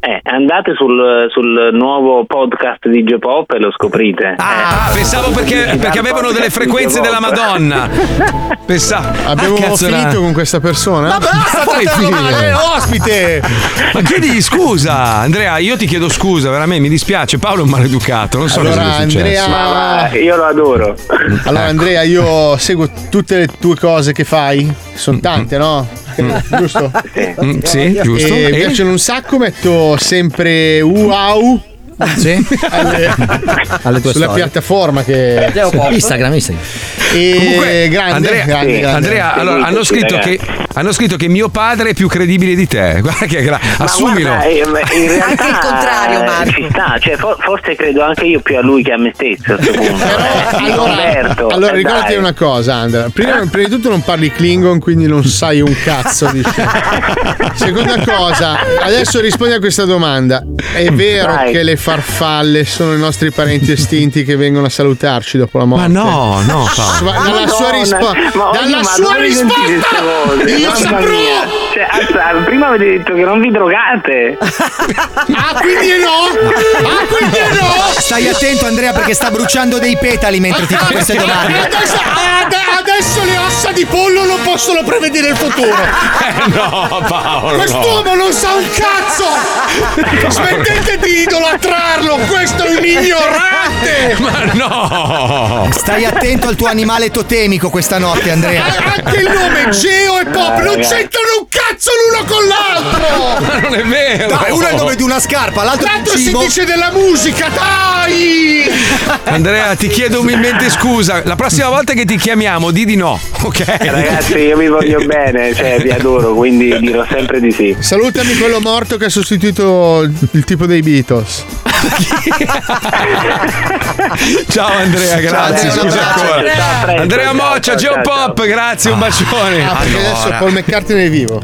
Eh, andate sul, sul nuovo podcast di Joe Pop e lo scoprite. Ah, Eh, pensavo perché, perché avevano delle frequenze della Madonna. Pensavo. Abbiamo Ah, cazzo, finito era- con questa persona? Ma basta, Poi finire. male, ospite! Ma chiedigli scusa, Andrea. Io ti chiedo scusa, veramente mi dispiace. Paolo è un maleducato. Non so Allora, cosa è successo. Andrea- Ma, ma io lo adoro. Allora, Andrea, io seguo tutte le tue cose che fai. Sono tante, no? Giusto? Mm, sì, giusto. E mi piacciono un sacco, metto sempre wow Sì? alle, Alle tue sulla storie. piattaforma che Instagram, Instagram. e Comunque, grande, Andrea, grande, grande. Andrea, allora, hanno, scritto che, hanno scritto che mio padre è più credibile di te. Guarda che gra- Ma assumilo. guarda, eh, in realtà Anche il contrario, Marco. Ci sta, cioè, for- forse credo anche io più a lui che a me stesso a punto. Eh, Allora, allora ricordati dai. una cosa, Andrea. Prima, prima di tutto non parli Klingon, quindi non sai un cazzo di Seconda cosa, adesso rispondi a questa domanda. È vero Vai. che le farfalle sono i nostri parenti estinti che vengono a salutarci dopo la morte? Ma no, no, Paolo. Ma dalla Madonna, sua, rispo- ma oddio, dalla ma sua risposta io saprò. Cioè, azza, prima avete detto che non vi drogate. ah quindi no ah quindi no Stai attento, Andrea, perché sta bruciando dei petali mentre ti fa queste domande. adesso, ade- adesso le ossa di pollo non possono prevedere il futuro Eh, no, Paolo. Quest'uomo non sa un cazzo! Smettete di idolatrarlo! Questo è un ignorante! Ma no! Stai attento al tuo animale totemico questa notte, Andrea. Ha Anche il nome Geo e Pop non c'entrano un cazzo l'uno con l'altro! Ma non è vero! Dai, uno è il nome di una scarpa, l'altro L'altro si dice della musica, dai! Andrea, ti chiedo umilmente scusa. La prossima volta che ti chiamiamo, di di no, ok? Ragazzi, io vi voglio bene, cioè vi adoro, quindi dirò sempre di sì. Salutami quello morto che ha sostituito il tipo dei Beatles. Ciao Andrea, grazie. Andrea, un Scusa ancora. Ciao, Andrea ciao, Moccia, ciao, Geo ciao, Pop, grazie, un bacione. Ah, perché adesso Paul McCartney è vivo.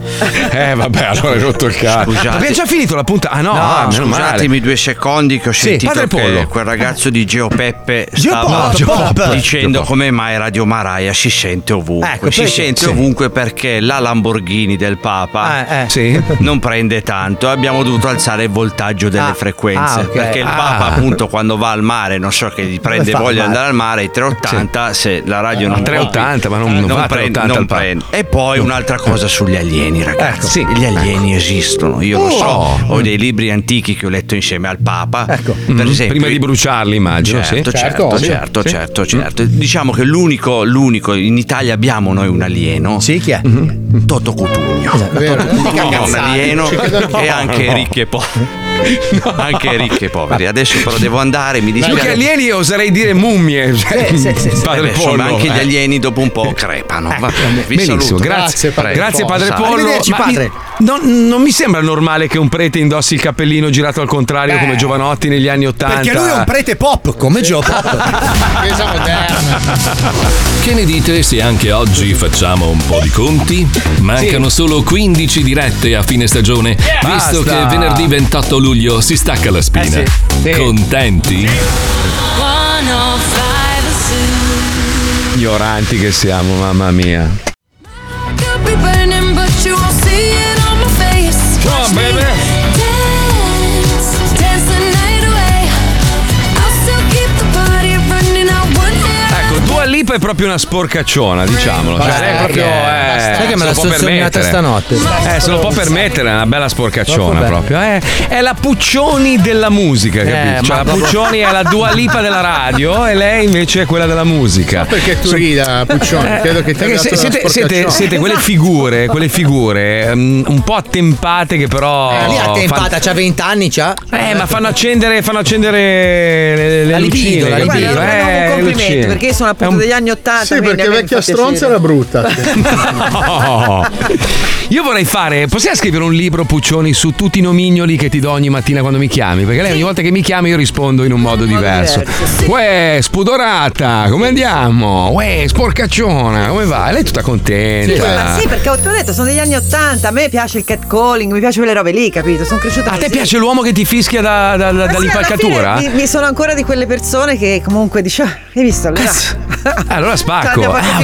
Eh, vabbè, allora hai rotto il cazzo. Abbiamo già finito la puntata. Ah, no, ah, meno male. Scusatemi due secondi che ho Sì, sentito padre che quel ragazzo di Geo Peppe Geo stava Pop, Geo Pop. dicendo Geo Pop. come mai Radio Maraia si sente ovunque. Ecco, si sente Sì. ovunque perché la Lamborghini del Papa Eh, eh. Sì. non prende tanto. Abbiamo dovuto alzare il voltaggio delle Ah, frequenze ah, ok. perché il Ah. Papa, appunto, quando va al mare, non so che gli prende fa voglia di andare al mare, ai 380. Se la radio non 380, ma non- non va a prende, 380 non prende. E poi un'altra cosa sugli alieni, ragazzi. Ecco, sì. Gli alieni esistono, io lo Oh. so. Ho dei libri antichi che ho letto insieme al Papa. Ecco. Per Mhm, esempio, Prima di bruciarli, immagino. Certo, sì. certo, ovvio. certo, Sì. certo, certo. Diciamo che l'unico, l'unico, in Italia abbiamo noi un alieno. Sì, chi è? Toto Cutugno. È un alieno e anche no. ricchi e poveri. Anche ricchi e poveri. Adesso però devo andare, mi Più dispiace. che alieni oserei dire mummie. Cioè, Sì, sì, sì, sì. Padre Eh beh, insomma, Pollo. anche gli eh. alieni dopo un po' crepano. Vabbè, vi Benissimo, saluto. grazie, Grazie, padre grazie Pollo. padre Pollo. Arrivederci, Ma mi- padre. non, non mi sembra normale che un prete indossi il cappellino girato al contrario come Giovanotti negli anni Ottanta. Perché lui è un prete pop, come Geo Pop. Chiesa moderna. Che ne dite se anche oggi facciamo un po' di conti? Mancano solo 15 dirette a fine stagione, visto Basta. che venerdì 28 luglio si stacca la spina. Sì. Sì. Contenti? Ignoranti che siamo, mamma mia. Come on, baby. Tipo è proprio una sporcacciona, diciamolo. Cioè, lei è proprio. che- eh, Sai che me la sono sognata permettere. stanotte. Eh, se lo può permettere, è una bella sporcacciona proprio. È, è la Puccioni della musica, capito? Eh, Cioè, ma la Puccioni è la Dua Lipa della radio e lei invece è quella della musica. Perché tu rida, Puccioni? Eh, Credo che abbia se- siete, siete- siete quelle figure, quelle figure mm, un po' attempate che però. Eh, lì a fanno- tempata, c'ha 20 anni, c'ha. Eh, ma fanno accendere, fanno accendere le, le La libido, lucine, la capito? libido. Guarda, Eh, è un complimento lucine. perché io sono appunto degli anni 80. Sì, quindi perché vecchia stronza era brutta. No. Io vorrei fare. Possiamo scrivere un libro, Puccioni, su tutti i nomignoli che ti do ogni mattina quando mi chiami? Perché lei ogni volta che mi chiami io rispondo in un modo diverso. Uè, spudorata, come andiamo? Uè, sporcacciona, come va? E lei è tutta contenta. Ma sì, perché ti ho detto, sono degli anni 80. A me piace il catcalling, mi piace quelle robe lì, capito? Sono cresciuta A te piace l'uomo che ti fischia da- da- da- sì, dall'impalcatura? fine Mi, mi sono ancora di quelle persone che comunque dice, "Ah, hai visto? Allora, allora spacco. Ah,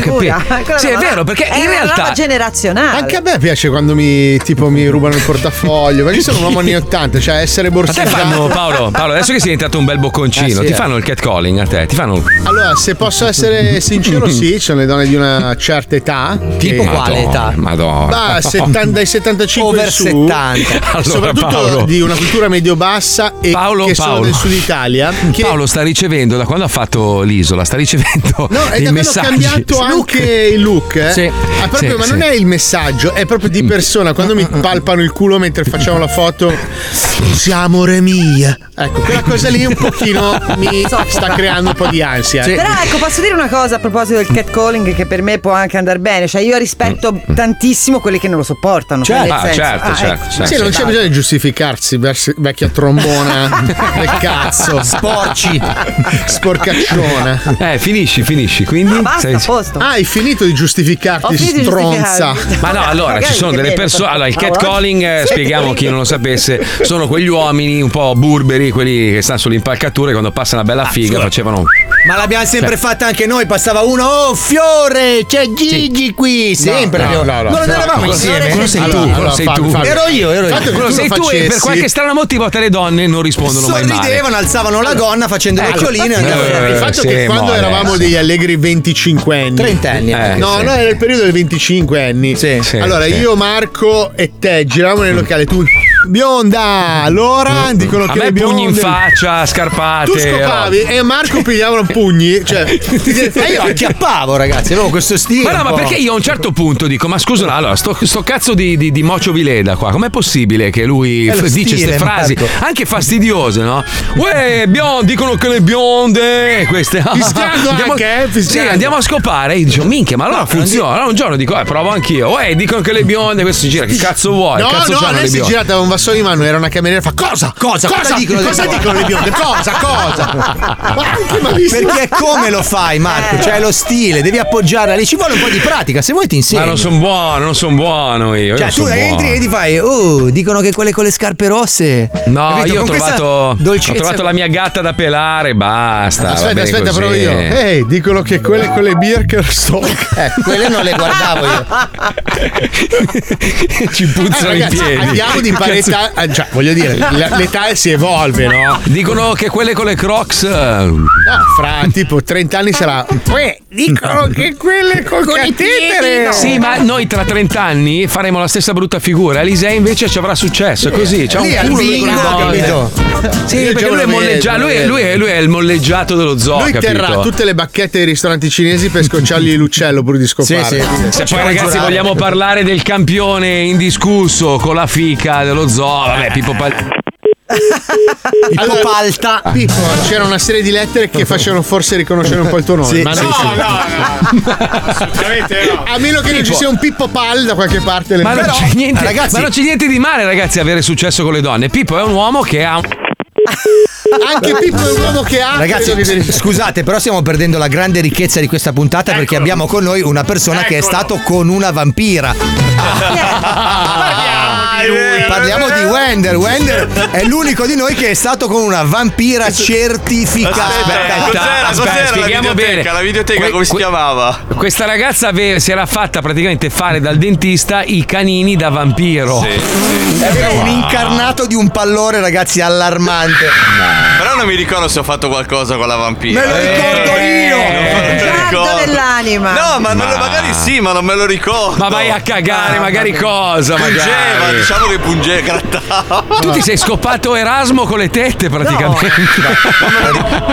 Sì, è vero, perché è in una realtà. roba generazionale. Anche a me piace quando mi, tipo, mi rubano il portafoglio, perché io sono un uomo anni 80, cioè essere A te fanno, Paolo, Paolo, adesso che sei diventato un bel bocconcino, Eh, sì, ti eh. fanno il catcalling a te? Ti fanno. Allora, se posso essere sincero, sì, sono le donne di una certa età. Tipo che- quale età? Madonna. Bah, 70 dai 75 Over in su, 70. Allora, soprattutto Paolo. di una cultura medio-bassa e Paolo, che sono Paolo. del sud Italia. Che Paolo sta ricevendo, da quando ha fatto l'isola, sta ricevendo No, è dei da quando ho cambiato anche il look. eh? Sì. Ah, proprio, Sì, ma sì. non è il messaggio, è proprio di persona. Quando mi palpano il culo mentre facciamo la foto, siamo amore mia. Ecco, quella cosa lì un pochino mi sta creando un po' di ansia. Però ecco, posso dire una cosa a proposito del catcalling che per me può anche andare bene. Cioè, io rispetto tantissimo quelli che non lo sopportano. nel Ah, senso- certo, ah, certo, ecco. certo. Sì, non c'è bisogno di giustificarsi, vecchia trombona del cazzo. Sporci. Sporcacciona. Eh, finisci, finisci, quindi. No, basta, Sei- posto. Ah, hai finito di giustificarti, finito di stronza. giustificarmi. Ma no, allora ci sono delle persone. Allora, il Ah, catcalling, eh, sì. spieghiamo a chi non lo sapesse, sono quegli uomini un po' burberi, quelli che stanno sulle impalcature quando passa una bella figa, facevano. Ma l'abbiamo sempre Cioè- fatta anche noi, passava uno, oh fiore, c'è Gigi qui, sempre. no, no, no, non no, eravamo insieme. Quello sei tu, Allora, quello allora, sei tu. Ero io, ero io. Quello sei tu e per qualche strano motivo a te le donne non rispondono mai male. Sorridevano, alzavano la gonna facendo le occhiolini e Allora, andavano il Eh, fatto sì, che quando eravamo sì. degli allegri 25 anni Trentenni, Eh, no sì. no era il periodo dei 25 anni Sì. Sì, allora sì. io Marco e te giravamo nel locale tu bionda allora dicono A che me le bionde pugni in faccia, scarpate. tu scopavi e Marco pigliavano pugni cioè Ma io acchiappavo, ragazzi, avevo questo stile. Ma no, ma perché io a un certo punto dico: Ma scusa, allora, sto, sto cazzo di, di, di Mocio Vileda qua, com'è possibile che lui f- dice queste frasi Marco. anche fastidiose, no? Uè, bionde, dicono che le bionde, queste. Fischiando andiamo, anche, eh, Sì, fischiando. andiamo a scopare. E io dico, minchia, ma allora funziona. Allora un giorno dico, eh, provo anch'io. Uè, dicono che le bionde, questo si gira, che cazzo vuoi? No, cazzo no, lei le si è girata un di mano, era una cameriera, fa cosa? Cosa? Cosa, Cosa dicono le cosa bionde? dicono le bionde? Cosa? Cosa? Ma anche malissimo. Perché come lo fai, Marco? Cioè, lo stile, devi appoggiare lì. Ci vuole un po' di pratica. Se vuoi ti Ma insegno. non sono buono, non sono buono io. io Cioè, non tu entri e ti fai, oh, dicono che quelle con le scarpe rosse. No, Capito? io ho trovato, ho trovato la mia gatta da pelare, basta. Aspetta, aspetta, così. provo io. Ehi, dicono che quelle con le Birkenstock. Eh, quelle non le guardavo io. Ci puzzano Eh, ragazzi, i piedi. andiamo di Che pari cazzo- età, eh, cioè, voglio dire, l'età si evolve, no? Dicono che quelle con le crocs. eh, No, fra tipo 30 anni sarà. Uè, dicono che quelle con, i piedi, catetere. no. Sì, ma noi tra 30 anni faremo la stessa brutta figura. Elisei invece ci avrà successo. È così. C'ha Lì un culo lui bingo, con capito? Sì, Io perché lui è, molleggia- lui, è, lui è- lui è il molleggiato dello zoo. Lui capito? terrà tutte le bacchette dei ristoranti cinesi per scocciargli l'ucello pur di scopare. Sì, sì. Se Ci poi ragazzi giurare. vogliamo parlare del campione indiscusso con la fica dello zoo, vabbè, Pippo Pal- Allora, Palta. Pippo, c'era una serie di lettere che facevano forse riconoscere un po' il tuo nome. Sì, ma no, sì. no, no, assolutamente no. A meno che non ci sia un Pippo Pal da qualche parte. Ma, non c'è niente, ragazzi- ma non c'è niente di male, ragazzi, avere successo con le donne. Pippo è un uomo che ha. Anche Pippo è un uomo che ha. Ragazzi, che- scusate, però stiamo perdendo la grande ricchezza di questa puntata perché abbiamo con noi una persona che è stato con una vampira. Parliamo di Wender. Wender è l'unico di noi che è stato con una vampira certificata. Aspetta, cos'era, aspetta, cos'era la spieghiamo videoteca? bene. La videoteca Que- come si que- chiamava? Questa ragazza ave- si era fatta praticamente fare dal dentista i canini da vampiro. Aveva un incarnato di un pallore, ragazzi, allarmante. Però non mi ricordo se ho fatto qualcosa con la vampira. Me lo ricordo io! Non me lo ricordo. dell'anima. No, ma, non- Ma- magari sì, ma non me lo ricordo. Ma vai a cagare, magari cosa? Pungeva, magari. diciamo che pungeva, grattava. Tu ti sei scoppato Erasmo con le tette praticamente.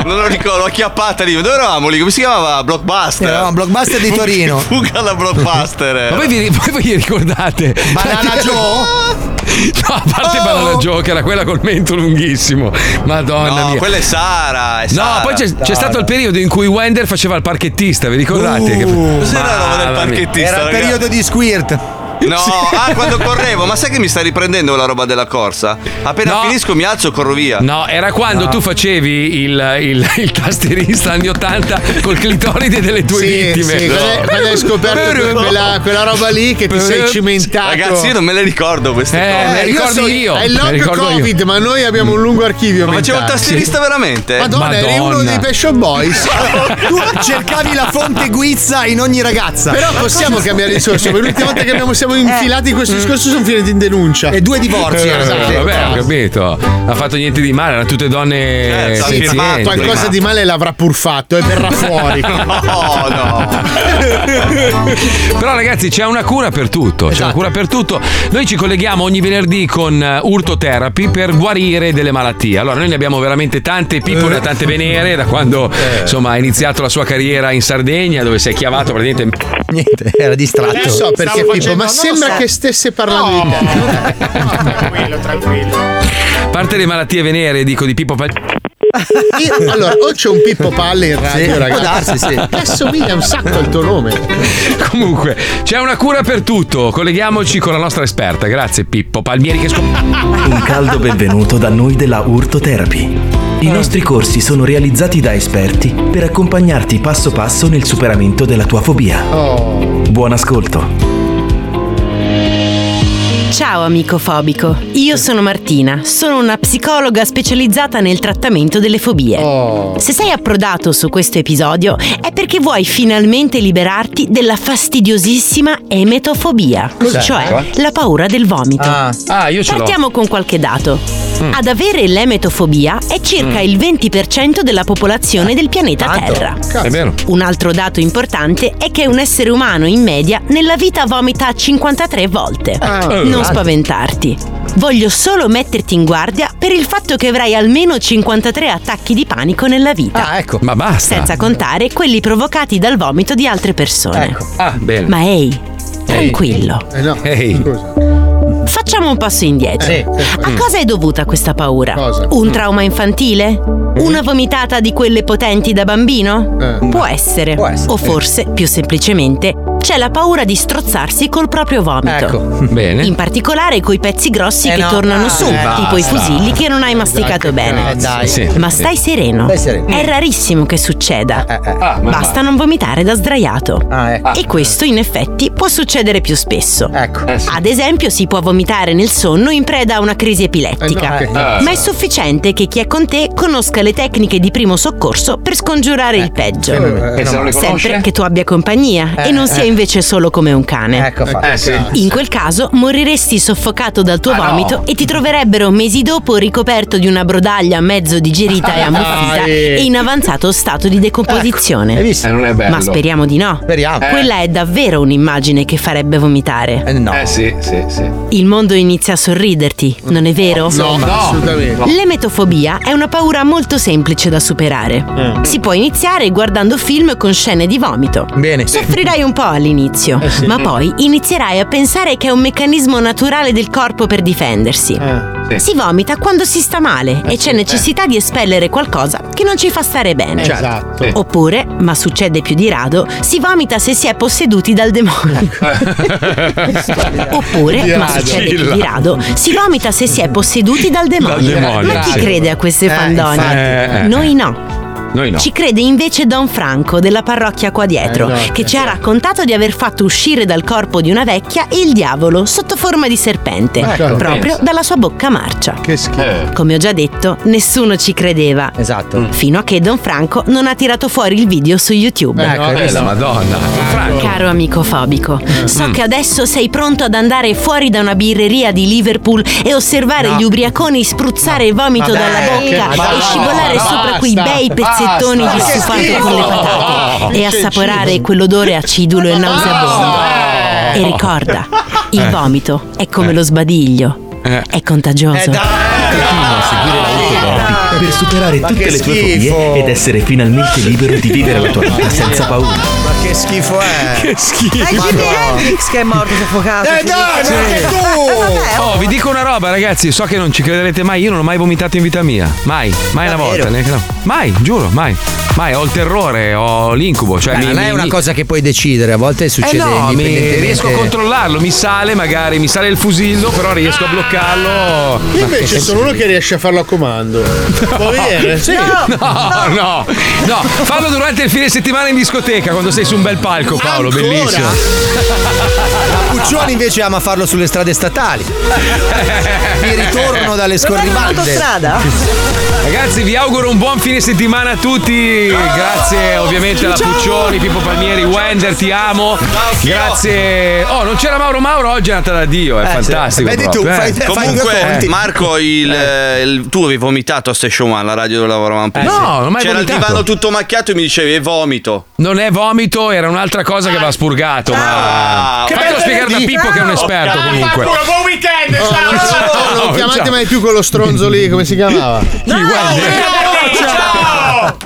Non lo ricordo, l'ho acchiappata lì. Dove eravamo lì? Come si chiamava? Blockbuster. Eravamo Blockbuster di Torino. Fuga da Blockbuster. Ma voi vi, voi vi ricordate? Banana Joe? No, a parte Oh! Banana Joe, che era quella col mento lunghissimo. Madonna No, mia. quella è Sara. È No, Sara. poi c'è, c'è stato il periodo in cui Wender faceva il parchettista, vi ricordate? Che- Cos'era la roba del parchettista? Era il ragazzi? periodo di Squirt. No, ah, quando correvo, ma sai che mi sta riprendendo la roba della corsa? Appena No. finisco mi alzo e corro via. No, era quando tu facevi il, il, il tastierista anni 80 col clitoride delle tue Sì, vittime. sì, quando, hai- quando hai scoperto que- quella, quella roba lì che ti sei cimentato. Ragazzi, io non me le ricordo queste Eh, cose. me le ricordo sì, io. È il long ricordo io. Covid, ma noi abbiamo un lungo archivio. Ma facevo il tastierista veramente? Madonna, eri uno Madonna. dei Shop Boys. Tu cercavi la fonte guizza in ogni ragazza. Però possiamo cambiare discorso. L'ultima volta che abbiamo, siamo infilati in questo discorso sono finiti in denuncia. E due divorzi. Eh, esatto. vabbè, ho capito. Ha fatto niente di male, erano tutte donne Certo, ha senzienti. firmato, Qualcosa di male l'avrà pur fatto e verrà fuori. No, no. Però ragazzi c'è una cura per tutto, c'è una cura per tutto. Noi ci colleghiamo ogni venerdì con eh, Urto Therapy per guarire delle malattie. Allora noi ne abbiamo veramente tante, Pippo ne ha tante venere da quando insomma ha iniziato la sua carriera in Sardegna dove si è chiavato praticamente Niente, era distratto. Non so perché, Stavo Pippo, ma lo sembra so. che stesse parlando di te. tranquillo, tranquillo. a parte le malattie venere, dico di Pippo Pal- Io- allora, o c'è un Pippo Palle in radio, Sì, può ragazzi. darsi, sì. Assomiglia un sacco al tuo nome. Comunque, c'è una cura per tutto. Colleghiamoci con la nostra esperta. Grazie Pippo Palmieri che scop- Un caldo benvenuto da noi della Urto Therapy. I nostri corsi sono realizzati da esperti per accompagnarti passo passo nel superamento della tua fobia. Buon ascolto. Ciao amico fobico, io sono Martina, sono una psicologa specializzata nel trattamento delle fobie. Se sei approdato su questo episodio è perché vuoi finalmente liberarti della fastidiosissima emetofobia, Cos'è? cioè la paura del vomito. Ah. Ah, io ce l'ho. Partiamo con qualche dato. Mm. Ad avere l'emetofobia è circa Mm. il 20% della popolazione del pianeta Tanto. Terra. È vero. Un altro dato importante è che un essere umano in media nella vita vomita 53 volte. Ah. non Tanto. spaventarti. Voglio solo metterti in guardia per il fatto che avrai almeno 53 attacchi di panico nella vita. Ah, ecco. Ma basta. Senza contare quelli provocati dal vomito di altre persone. Ah, bene. Ma ehi, tranquillo. Eh no, Ehi. scusa. Facciamo un passo indietro. Sì. A cosa è dovuta questa paura? Cosa? Un trauma infantile? Una vomitata di quelle potenti da bambino? Eh. Può essere. Può essere. O forse, più semplicemente, c'è la paura di strozzarsi col proprio vomito. Ecco. Bene. In particolare coi pezzi grossi Eh che no, tornano dai, su, eh, tipo i fusilli che non hai masticato bene. Eh, dai. Sì. Ma stai sereno. Stai sereno. È rarissimo che succeda. Eh, eh. Ah, ma Basta non vomitare da sdraiato. Ah, ecco. E questo in effetti può succedere più spesso. Ecco. Eh, sì. Ad esempio si può vomitare nel sonno in preda a una crisi epilettica. Eh, no. Ma è sufficiente che chi è con te conosca le tecniche di primo soccorso per scongiurare il peggio. Eh? Sempre che tu abbia compagnia Eh, e non sia eh. Invece solo come un cane. Ecco fatto. Eh sì. In quel caso moriresti soffocato dal tuo Ah, no. vomito e ti troverebbero mesi dopo ricoperto di una brodaglia mezzo digerita e ammuffita Dai. e in avanzato stato di decomposizione. Hai visto? Eh, non è bello. Ma speriamo di no. Speriamo. Quella è davvero un'immagine che farebbe vomitare. Eh, no. Eh sì, sì, sì. Il mondo inizia a sorriderti, non è vero? No, assolutamente. L'emetofobia è una paura molto semplice da superare. Mm. Si può iniziare guardando film con scene di vomito. Bene. Soffrirai un po' all'inizio, Eh ma poi inizierai a pensare che è un meccanismo naturale del corpo per difendersi. Eh. Si vomita quando si sta male e c'è necessità di espellere qualcosa che non ci fa stare bene. Esatto. Oppure, ma succede più di rado, si vomita se si è posseduti dal demonio. Oppure, Di ma succede più di rado, si vomita se si è posseduti dal demonio. Dal demonio, ma chi sì. crede a queste Eh, fandonie? Eh, eh, Noi no. Noi no. Ci crede invece Don Franco della parrocchia qua dietro, Eh, no, che eh, ci ha raccontato di aver fatto uscire dal corpo di una vecchia il diavolo sotto forma di serpente, Ecco, proprio pensa. dalla sua bocca marcia. Che schifo. Eh. Come ho già detto, nessuno ci credeva. Esatto. Fino a che Don Franco non ha tirato fuori il video su YouTube. Eh, no, la Madonna. Franco. Caro amico fobico, so che adesso sei pronto ad andare fuori da una birreria di Liverpool e osservare No. gli ubriaconi spruzzare vomito dalla bocca che- e scivolare no, sopra quei bei pezzetti pezzettoni di stufato con le patate e assaporare quell'odore acidulo e nauseabondo. E ricorda, il vomito è come lo sbadiglio. È contagioso. Continua a seguire l'autoterapy per superare Ma tutte le tue schifo. fobie ed essere finalmente libero di vivere la tua vita senza paura. Ma che schifo è? Che schifo. È Hendrix che è morto soffocato. Eh, dai, ma anche tu! Eh, vabbè, Oh, vi dico una roba, ragazzi. So che non ci crederete mai. Io non ho mai vomitato in vita mia. Mai, mai una volta. neanche no. Mai, giuro, mai. Mai. Ho il terrore, ho l'incubo. Cioè, mi- non è mi- una mi- cosa che puoi decidere, a volte Eh succede no, mi indipendentemente. riesco a controllarlo, mi sale magari, mi sale il fusillo, però riesco a bloccarlo. Io invece sono uno che riesce a farlo a comando. Può venire? Sì. No, no, no, fallo durante il fine settimana in discoteca quando sei su un bel palco, Paolo, Ancora? bellissimo. Puccioni invece ama farlo sulle strade statali. Mi ritorno dalle scorribande. Ragazzi, vi auguro un buon fine settimana a tutti. Grazie ovviamente alla Puccioni, Pippo Palmieri, Wender, ti amo. Grazie. Oh, non c'era Mauro Mauro, oggi è nata da Dio, è fantastico. proprio, eh. Comunque, Eh. Marco, il, il- tu avevi vomitato a Station One, la radio dove lavoravamo prima. No, non ho mai C'era vomitato. il divano tutto macchiato e mi dicevi è vomito. Non è vomito, era un'altra cosa che aveva spurgato. Ma Che fatelo bello spiegare da di- Pippo che è un esperto comunque. buon weekend! Oh, non Ciao, chiamate ciao. mai più quello stronzo lì, come si chiamava? Chi, Wender? Ciao!